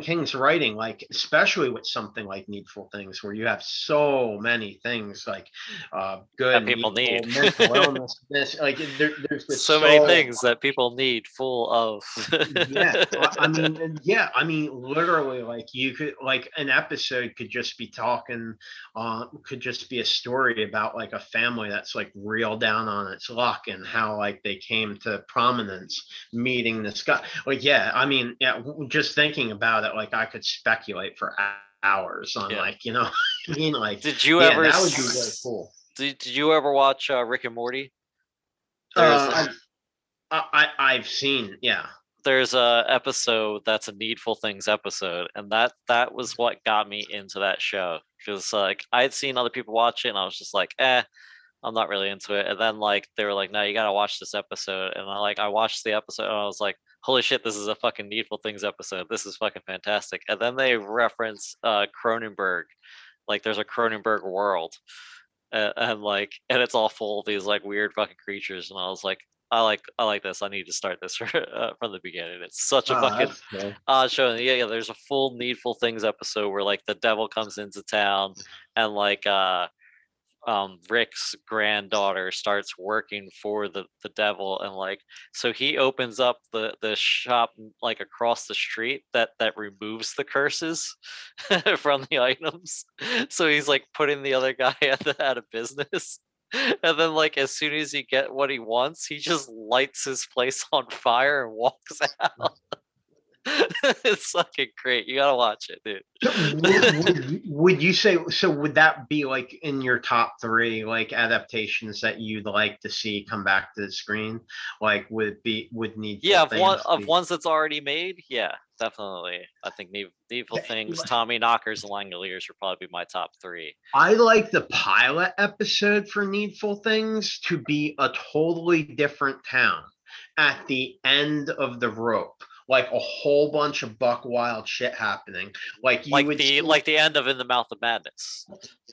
King's writing, like especially with something like Needful Things, where you have so many things like uh, good people needful, need. mental illness, this like there, there's just so many things that people need full of. yeah I- *laughs* mean yeah i mean literally like you could like an episode could just be talking uh could just be a story about like a family that's like real down on its luck and how like they came to prominence meeting this guy like yeah i mean yeah just thinking about it like i could speculate for hours on Yeah. like you know *laughs* i mean like did you ever? that would be really cool Did, did you ever watch uh, Rick and Morty? Uh, I, I i've seen yeah there's a episode that's a needful things episode and that that was what got me into that show because like i had seen other people watch it and i was just like eh i'm not really into it and then like they were like no you gotta watch this episode and i like i watched the episode and i was like holy shit this is a fucking needful things episode this is fucking fantastic and then they reference uh cronenberg like there's a cronenberg world and, and like and it's all full of these like weird fucking creatures and i was like I like I like this. I need to start this *laughs* uh, from the beginning. It's such a Ah, fucking that's odd show. Yeah, yeah, there's a full Needful Things episode where like the devil comes into town and like uh um Rick's granddaughter starts working for the the devil and like so he opens up the the shop like across the street that that removes the curses *laughs* from the items. So he's like putting the other guy *laughs* out of, out of business. And then like as soon as he get what he wants he just lights his place on fire and *laughs* walks out *laughs* it's fucking great you gotta watch it dude. Would, would you- would you say so would that be like in your top three like adaptations that you'd like to see come back to the screen? Like would it be would need yeah of one of ones that's already made? Yeah definitely. I think needful things Tommyknockers and langoliers would probably be my top three. I like the pilot episode for needful things to be a totally different town at the end of the rope like a whole bunch of buck wild shit happening. Like you like the see- like the end of in the mouth of madness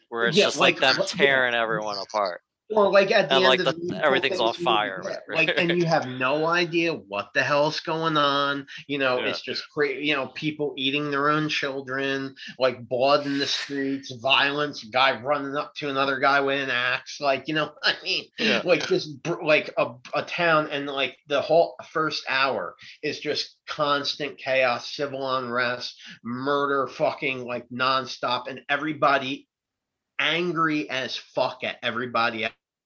where it's Yeah, just like, like, them tearing everyone apart Or like at uh, the And, end like, of the- Needful everything's on fire, right? Like, and you have no idea what the hell's going on. You know, Yeah. it's just crazy. You know, people eating their own children, like blood in the streets, violence, guy running up to another guy with an axe. Like, you know, *laughs* I mean, Yeah. like just br- like a, a town, and like the whole first hour is just constant chaos, civil unrest, murder, fucking like nonstop, and everybody angry as fuck at everybody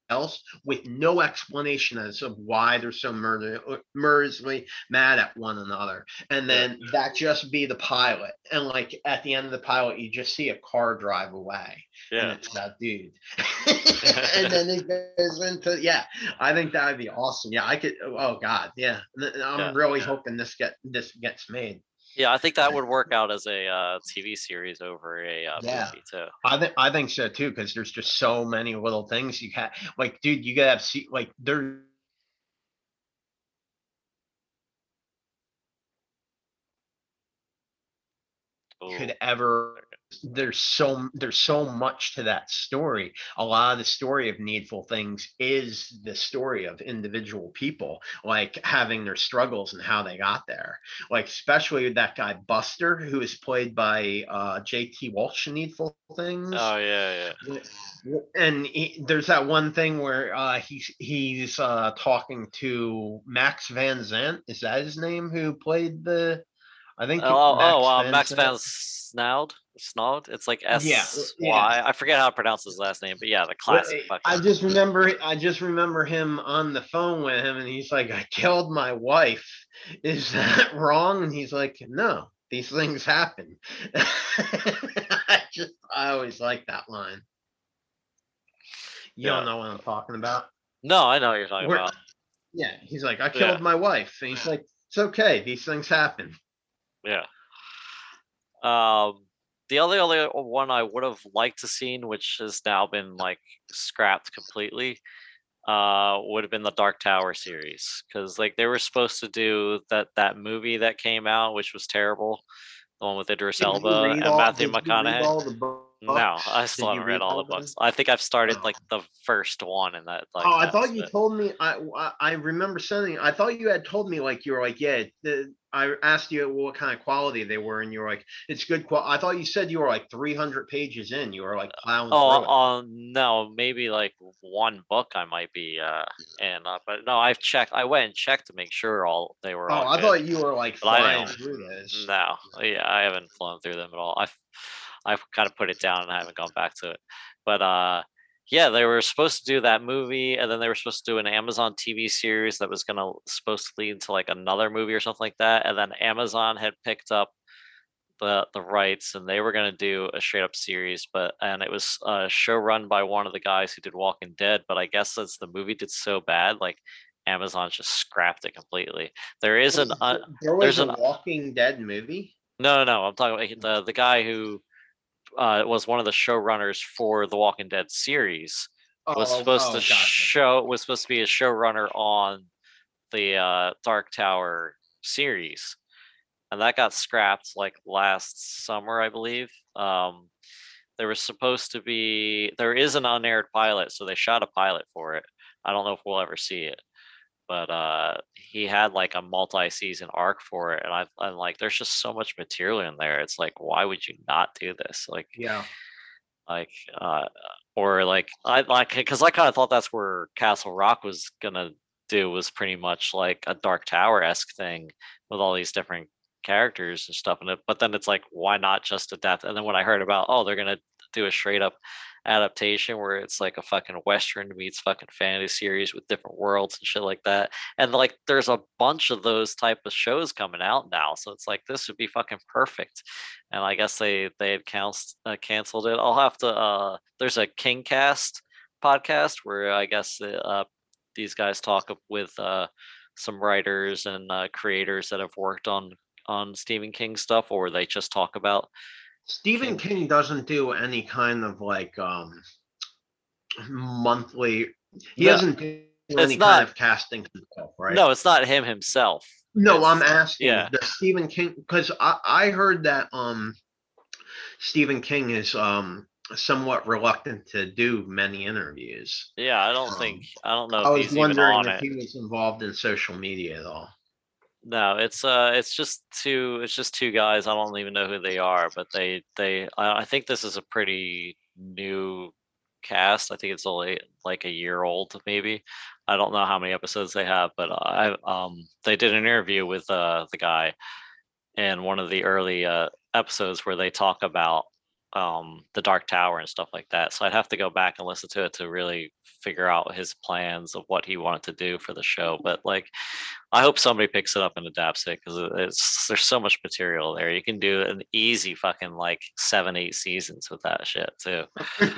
else with no explanation as of why they're so murder uh, murderously mad at one another and then that just be the pilot and like at the end of the pilot you just see a car drive away and yeah it's that dude *laughs* and *laughs* then it goes into yeah. I think that would be awesome. Yeah, I could. Oh, oh God, yeah. I'm Yeah, really yeah. hoping this get this gets made. Yeah, I think that would work out as a uh, TV series over a uh, Yeah. movie too. I think I think so too because there's just so many little things you can like, dude. You gotta have see like there. could ever there's so there's so much to that story. A lot of the story of needful things is the story of individual people like having their struggles and how they got there. Like especially that guy buster who is played by uh jt walsh in needful things. Oh yeah, yeah. And he, there's that one thing where uh he's he's uh talking to max van zant. Is that his name who played the i think Oh, oh, uh, Max Van Snoud, Snoud. It's like S Yeah, Y. yeah. I forget how to pronounce his last name, but yeah, the Well, classic. I- I just remember, I just remember him on the phone with him, and he's like, "I killed my wife. Is that *laughs* wrong?" And he's like, "No, these things happen." *laughs* I just, I always like that line. You Yeah. don't know what I'm talking about? No, I know what you're talking We're- about. Yeah, he's like, "I Yeah. killed my wife," and he's like, "It's okay. These things happen." Yeah. Um, the only other one I would have liked to seen, which has now been like scrapped completely, uh, would have been the Dark Tower series, because like they were supposed to do that that movie that came out, which was terrible, the one with Idris Elba and Matthew read McConaughey. Books? No, I still Did haven't read read all the books. them? I think I've started Oh. like *sighs* the first one, and that like. oh, I thought you told me. I I- I remember sending. I thought you had told me like you were like, yeah. The, I asked you what kind of quality they were, and you were like, it's good quality. I thought you said you were like 300 pages in. You were like plowing Oh, it. uh, no, maybe like one book I might be uh in, uh, but no, I've checked. I went and checked to make sure all they were. Oh, all I good. thought you were like flying through this. No, yeah, I haven't flown through them at all. I've I've kind of put it down and I haven't gone back to it. But uh yeah, they were supposed to do that movie and then they were supposed to do an Amazon TV series that was gonna supposed to lead to like another movie or something like that. And then Amazon had picked up the the rights and they were gonna do a straight up series, but and it was a show run by one of the guys who did Walking Dead. But I guess since the movie did so bad, like Amazon just scrapped it completely. There is an uh, there was there's a an- Walking Dead movie. no, no, no. I'm talking about the the guy who uh, was one of the showrunners for the Walking Dead series Oh, was supposed oh, to gotcha. show was supposed to be a showrunner on the uh, Dark Tower series, and that got scrapped like last summer, I believe. Um, there was supposed to be there is an unaired pilot, so they shot a pilot for it. I don't know if we'll ever see it, but uh, he had like a multi-season arc for it, and I, I'm like, there's just so much material in there. It's like, why would you not do this? Like, Yeah. like uh or like i like because i kind of thought that's where castle rock was gonna do was pretty much like a dark tower-esque thing with all these different characters and stuff in it but then it's like why not just a death? and then when i heard about oh they're gonna do a straight up adaptation where it's like a fucking western meets fucking fantasy series with different worlds and shit like that and like there's a bunch of those type of shows coming out now so it's like this would be fucking perfect and I guess they they had canc- uh, canceled it. I'll have to. Uh, there's a KingCast podcast where I guess uh, these guys talk with uh, some writers and uh, creators that have worked on on Stephen King stuff, or they just talk about. Stephen King doesn't do any kind of like um monthly. He doesn't do any not- kind of casting himself, right? No, it's not him himself. No, I'm asking. yeah. The Stephen King because I I heard that um Stephen King is um somewhat reluctant to do many interviews. Yeah, I don't Um, think I don't know I if was he's even wondering on if it. he was involved in social media at all. No, it's uh, it's just two. It's just two guys. I don't even know who they are, but they they. I, I think this is a pretty new cast. I think it's only like a year old, maybe. I don't know how many episodes they have, but I um they did an interview with uh the guy in one of the early uh episodes where they talk about um the Dark Tower and stuff like that. So I'd have to go back and listen to it to really figure out his plans of what he wanted to do for the show. But like, I hope somebody picks it up and adapts it because it's there's so much material there. You can do an easy fucking like seven eight seasons with that shit too.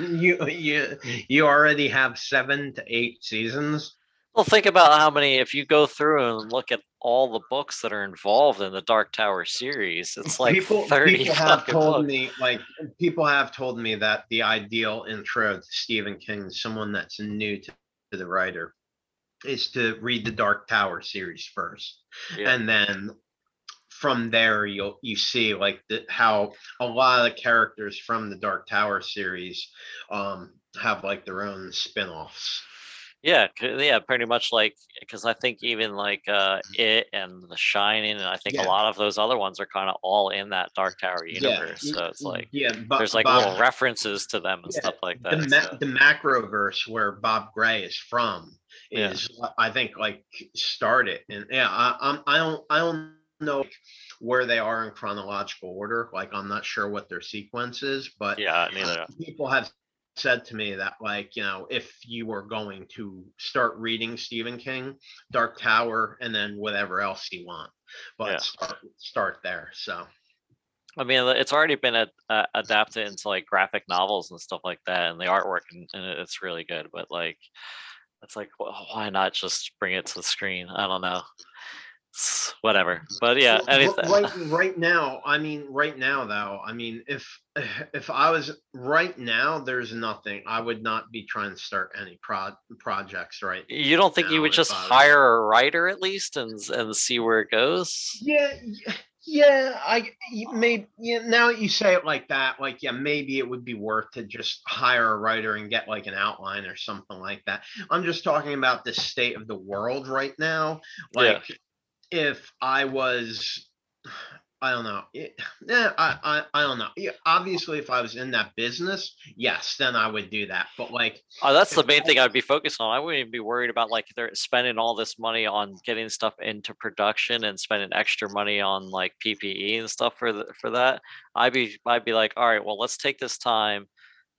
*laughs* you you you already have seven to eight seasons. Well, think about how many, if you go through and look at all the books that are involved in the Dark Tower series, it's like people 30 people have told books. me like people have told me that the ideal intro to Stephen King, someone that's new to, to the writer, is to read the Dark Tower series first, Yeah. and then from there you'll you see like the, how a lot of the characters from the Dark Tower series um have like their own spin-offs. Yeah, yeah, pretty much like because I think even like uh it and The Shining, and I think Yeah. a lot of those other ones are kind of all in that Dark Tower universe. y- so it's like yeah, there's like Bob- little references to them and Yeah, stuff like the, that. ma- so- the macroverse where Bob Gray is from is uh, I think like started and yeah I I'm I don't I don't know where they are in chronological order like I'm not sure what their sequence is but yeah, neither. people have said to me that like you know if you were going to start reading Stephen King Dark Tower and then whatever else you want but Yeah. start start there so I mean, it's already been uh, adapted into like graphic novels and stuff like that, and the artwork and, and it's really good. But like, it's like, wh- why not just bring it to the screen? I don't know. Whatever. But yeah, anything. Right, *laughs* right now, I mean, right now though, I mean, if *sighs* if I was right now, there's nothing. I would not be trying to start any pro projects right. You don't think you would just hire a writer at least and and see where it goes? Yeah, *sighs* yeah. I maybe yeah. Now that you say it like that, like yeah, maybe it would be worth to just hire a writer and get like an outline or something like that. I'm just talking about the state of the world right now. Yeah. If I was. I don't know. It, yeah, *sighs* I, I I don't know. Yeah, obviously, if I was in that business, yes, then I would do that. But like, Oh, that's the main I- thing I'd be focused on. I wouldn't even be worried about like they're spending all this money on getting stuff into production and spending extra money on like PPE and stuff for the, for that. I'd be I'd be like, all right, well, let's take this time.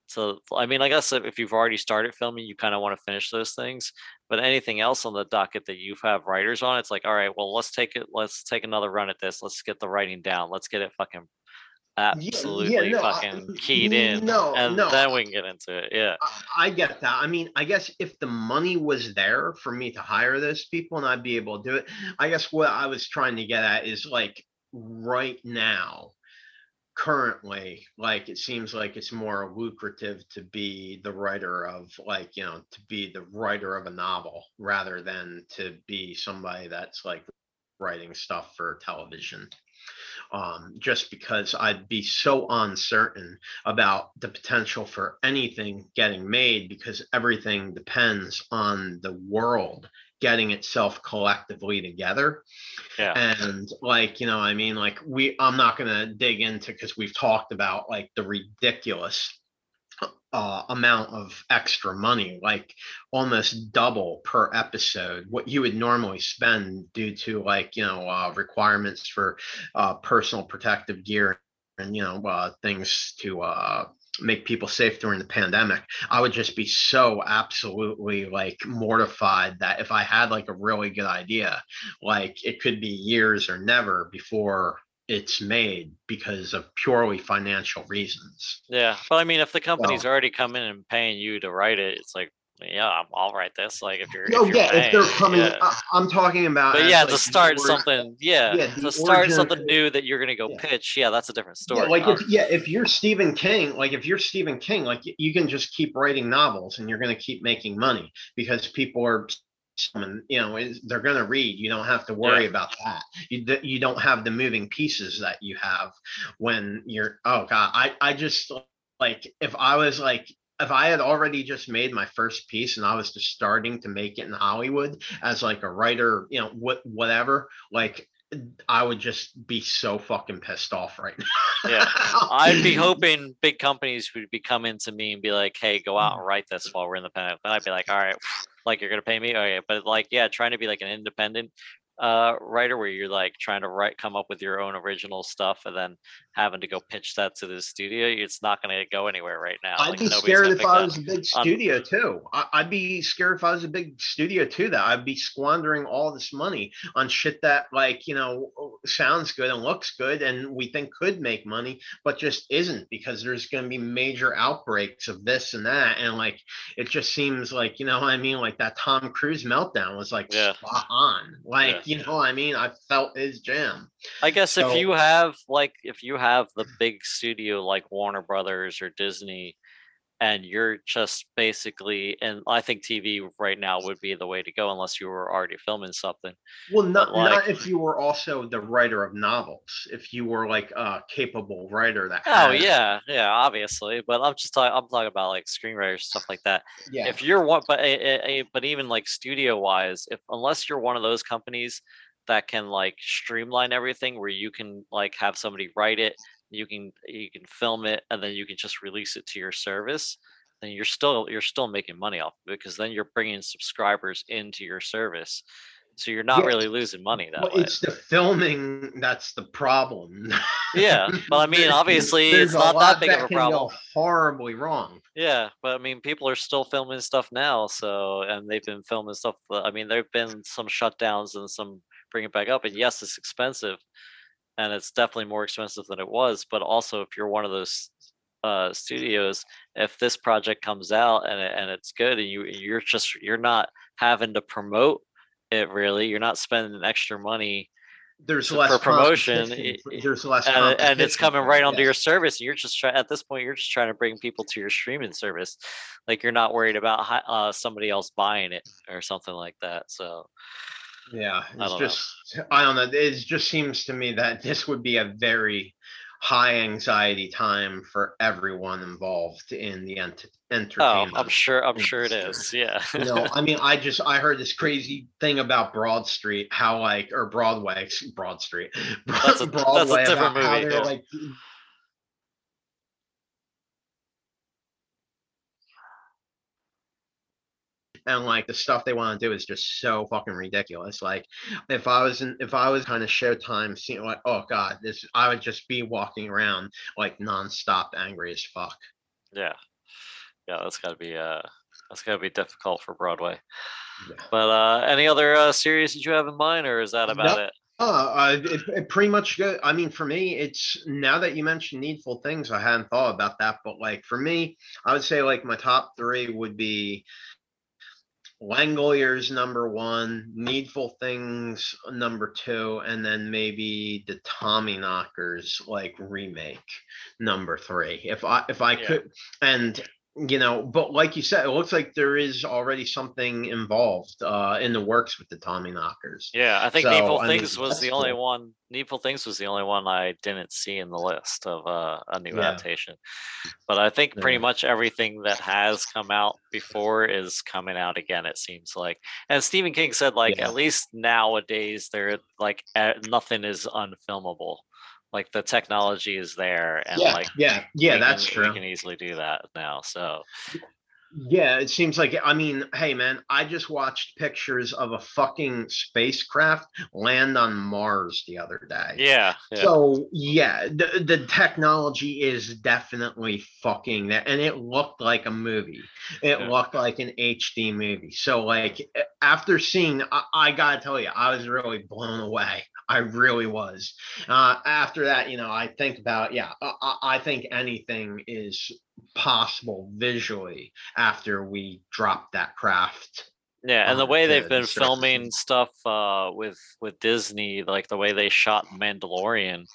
So I mean, I guess if you've already started filming, you kind of want to finish those things. But anything else on the docket that you have writers on, it's like, all right, well, let's take it. Let's take another run at this. Let's get the writing down. Let's get it fucking absolutely no, I- fucking keyed in, no, and no, then we can get into it. Yeah. I- I get that. I mean, I guess if the money was there for me to hire those people and I'd be able to do it, I guess what I was trying to get at is like right now, currently, like it seems like it's more lucrative to be the writer of like, you know, to be the writer of a novel rather than to be somebody that's like writing stuff for television. Um, just because I'd be so uncertain about the potential for anything getting made because everything depends on the world getting itself collectively together Yeah. and like you know i mean like we i'm not going to dig into because we've talked about like the ridiculous uh, amount of extra money like almost double per episode what you would normally spend due to like you know uh, requirements for uh, personal protective gear and you know uh, things to uh, make people safe during the pandemic i would just be so absolutely like mortified that if i had like a really good idea like it could be years or never before it's made because of purely financial reasons. Yeah, but I mean, if the company's already coming and paying you to write it, it's like, yeah, I'm, I'll write this. Like, if you're, no if you're yeah if they're coming yeah. I, i'm talking about but yeah, like, to start something, yeah, yeah, to start something new that you're gonna go Yeah. pitch, yeah, that's a different story. Yeah, like if yeah, if you're Stephen King, like if you're Stephen King, like you can just keep writing novels and you're going to keep making money because people are and you know they're going to read you don't have to worry about that you you don't have the moving pieces that you have when you're oh god i i just like if i was like if I had already just made my first piece and I was just starting to make it in Hollywood as like a writer, you know, what whatever, like I would just be so fucking pissed off right now. Yeah, I'd be *laughs* hoping big companies would be coming to me and be like, "Hey, go out and write this while we're in the pandemic." And I'd be like, "All right, like you're gonna pay me, okay." But like, yeah, trying to be like an independent uh writer where you're like trying to write, come up with your own original stuff, and then having to go pitch that to the studio, it's not going to go anywhere right now. I'd Like, be scared if I was a big on- studio too. I, I'd be scared if I was a big studio too. That I'd be squandering all this money on shit that, like, you know, sounds good and looks good, and we think could make money, but just isn't because there's going to be major outbreaks of this and that, and like, it just seems like, you know, what I mean, like that Tom Cruise meltdown was like Yeah. spot on. Like, Yeah. you know, what I mean, I felt his jam. I guess So- if you have like if you have the big studio like Warner Brothers or Disney and you're just basically and I think TV right now would be the way to go unless you were already filming something. Well, not like- not if you were also the writer of novels. If you were like a capable writer that. Oh had- yeah, yeah, obviously. But I'm just talking I'm talking about like screenwriters stuff like that. yeah. If you're one but a, a, a- but even like studio wise, if unless you're one of those companies that can like streamline everything where you can like have somebody write it you can you can film it and then you can just release it to your service then you're still you're still making money off of it because then you're bringing subscribers into your service so you're not Yeah, really losing money that Well, way it's the filming that's the problem. yeah well, i *laughs* mean obviously it's not that big of a can go problem horribly wrong. Yeah, but I mean, people are still filming stuff now. So, and they've been filming stuff. I mean, there've been some shutdowns and some bring it back up. And yes, it's expensive, and it's definitely more expensive than it was. But also, if you're one of those uh, studios, if this project comes out and and it's good, and you you're just you're not having to promote it really, you're not spending extra money There's less for promotion, competition it- for- it- There's less, and, and it's coming right onto your service and you're just trying at this point you're just trying to bring people to your streaming service like you're not worried about uh, somebody else buying it or something like that so Yeah, it's know. just I don't know. It just seems to me that this would be a very high anxiety time for everyone involved in the ent- oh i'm sure i'm sure it is yeah you know, I mean, I just I heard this crazy thing about Broad Street, how like or Broadway, *laughs* Broad Street, That's a- *laughs* that's a Broadway, different about how movie, they're yeah. like. And like the stuff they want to do is just so fucking ridiculous. Like, if I was in, if I was kind of Showtime, seeing like, oh god, this, I would just be walking around like nonstop, angry as fuck. yeah yeah that's gotta be uh that's gotta be difficult for broadway Yeah. but uh any other uh series that you have in mind or is that about it Uh, uh, it, it pretty much go. I mean, for me, it's now that you mentioned Needful Things, I hadn't thought about that, but like for me, I would say like my top three would be Langoliers number one, Needful Things uh, number two, and then maybe the Tommyknockers like remake number three. If I if I Yeah. could, and you know, but like you said, it looks like there is already something involved uh in the works with the Tommyknockers. Yeah, I think So, Needful I mean, Things was that's the only one. Needful Things was the only one I didn't see in the list of uh, a new Yeah. adaptation. But I think pretty Yeah. much everything that has come out before is coming out again. It seems like, and Stephen King said like Yeah. at least nowadays there like uh, nothing is unfilmable. Like the technology is there, and yeah, like yeah, yeah, that's can, true. you can easily do that now. So Yeah, it seems like I mean, hey man, I just watched pictures of a fucking spacecraft land on Mars the other day. yeah, yeah. So yeah, the, the technology is definitely fucking that, and it looked like a movie. It Yeah. looked like an HD movie. So like after seeing, I, I gotta tell you, I was really blown away. I really was. Uh, after that, you know, I think about yeah, I- I think anything is possible visually after we drop that craft. Yeah, and the way they've been filming stuff uh, with with Disney, like the way they shot Mandalorian,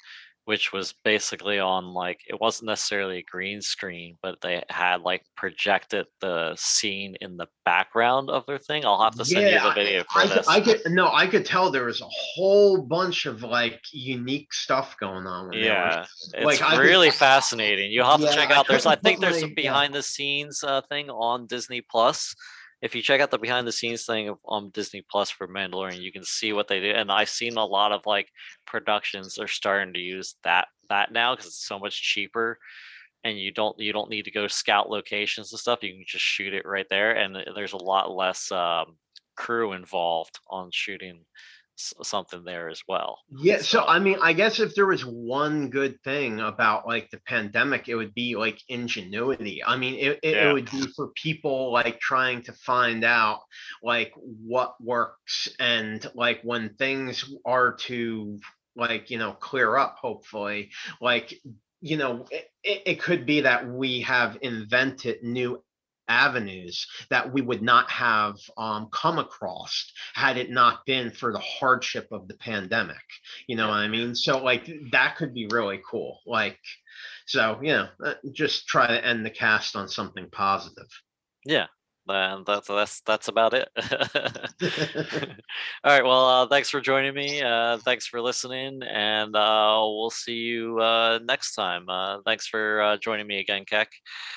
which was basically on like it wasn't necessarily a green screen, but they had like projected the scene in the background of their thing. I'll have to send you the video for I, this. I could no, I could tell there was a whole bunch of like unique stuff going on. when they were- yeah, *laughs* it's like, I could- really fascinating. You'll have to Yeah, check I out. There's, I think there's a yeah. behind the scenes uh, thing on Disney Plus. If you check out the behind the scenes thing of- on Disney Plus for Mandalorian, you can see what they do. And I've seen a lot of like productions are starting to use that that now because it's so much cheaper, and you don't you don't need to go scout locations and stuff. You can just shoot it right there, and there's a lot less um, crew involved on shooting something there as well. Yeah, so So- I mean, I guess if there was one good thing about like the pandemic, it would be like ingenuity. I mean, it, it, Yeah. it would be for people like trying to find out like what works and like when things are to like, you know, clear up, hopefully, like, you know, it, it, it could be that we have invented new avenues that we would not have um, come across had it not been for the hardship of the pandemic. You know Yeah. what I mean? So like that could be really cool. Like, so you know, uh, just try to end the cast on something positive. Yeah, and that's that's that's about it. *laughs* *laughs* All right. Well, uh, thanks for joining me. Uh, thanks for listening, and uh, we'll see you uh, next time. Uh, thanks for uh, joining me again, Keck.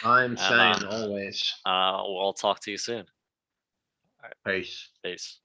I'm saying always Uh, we'll talk to you soon. peace. Peace.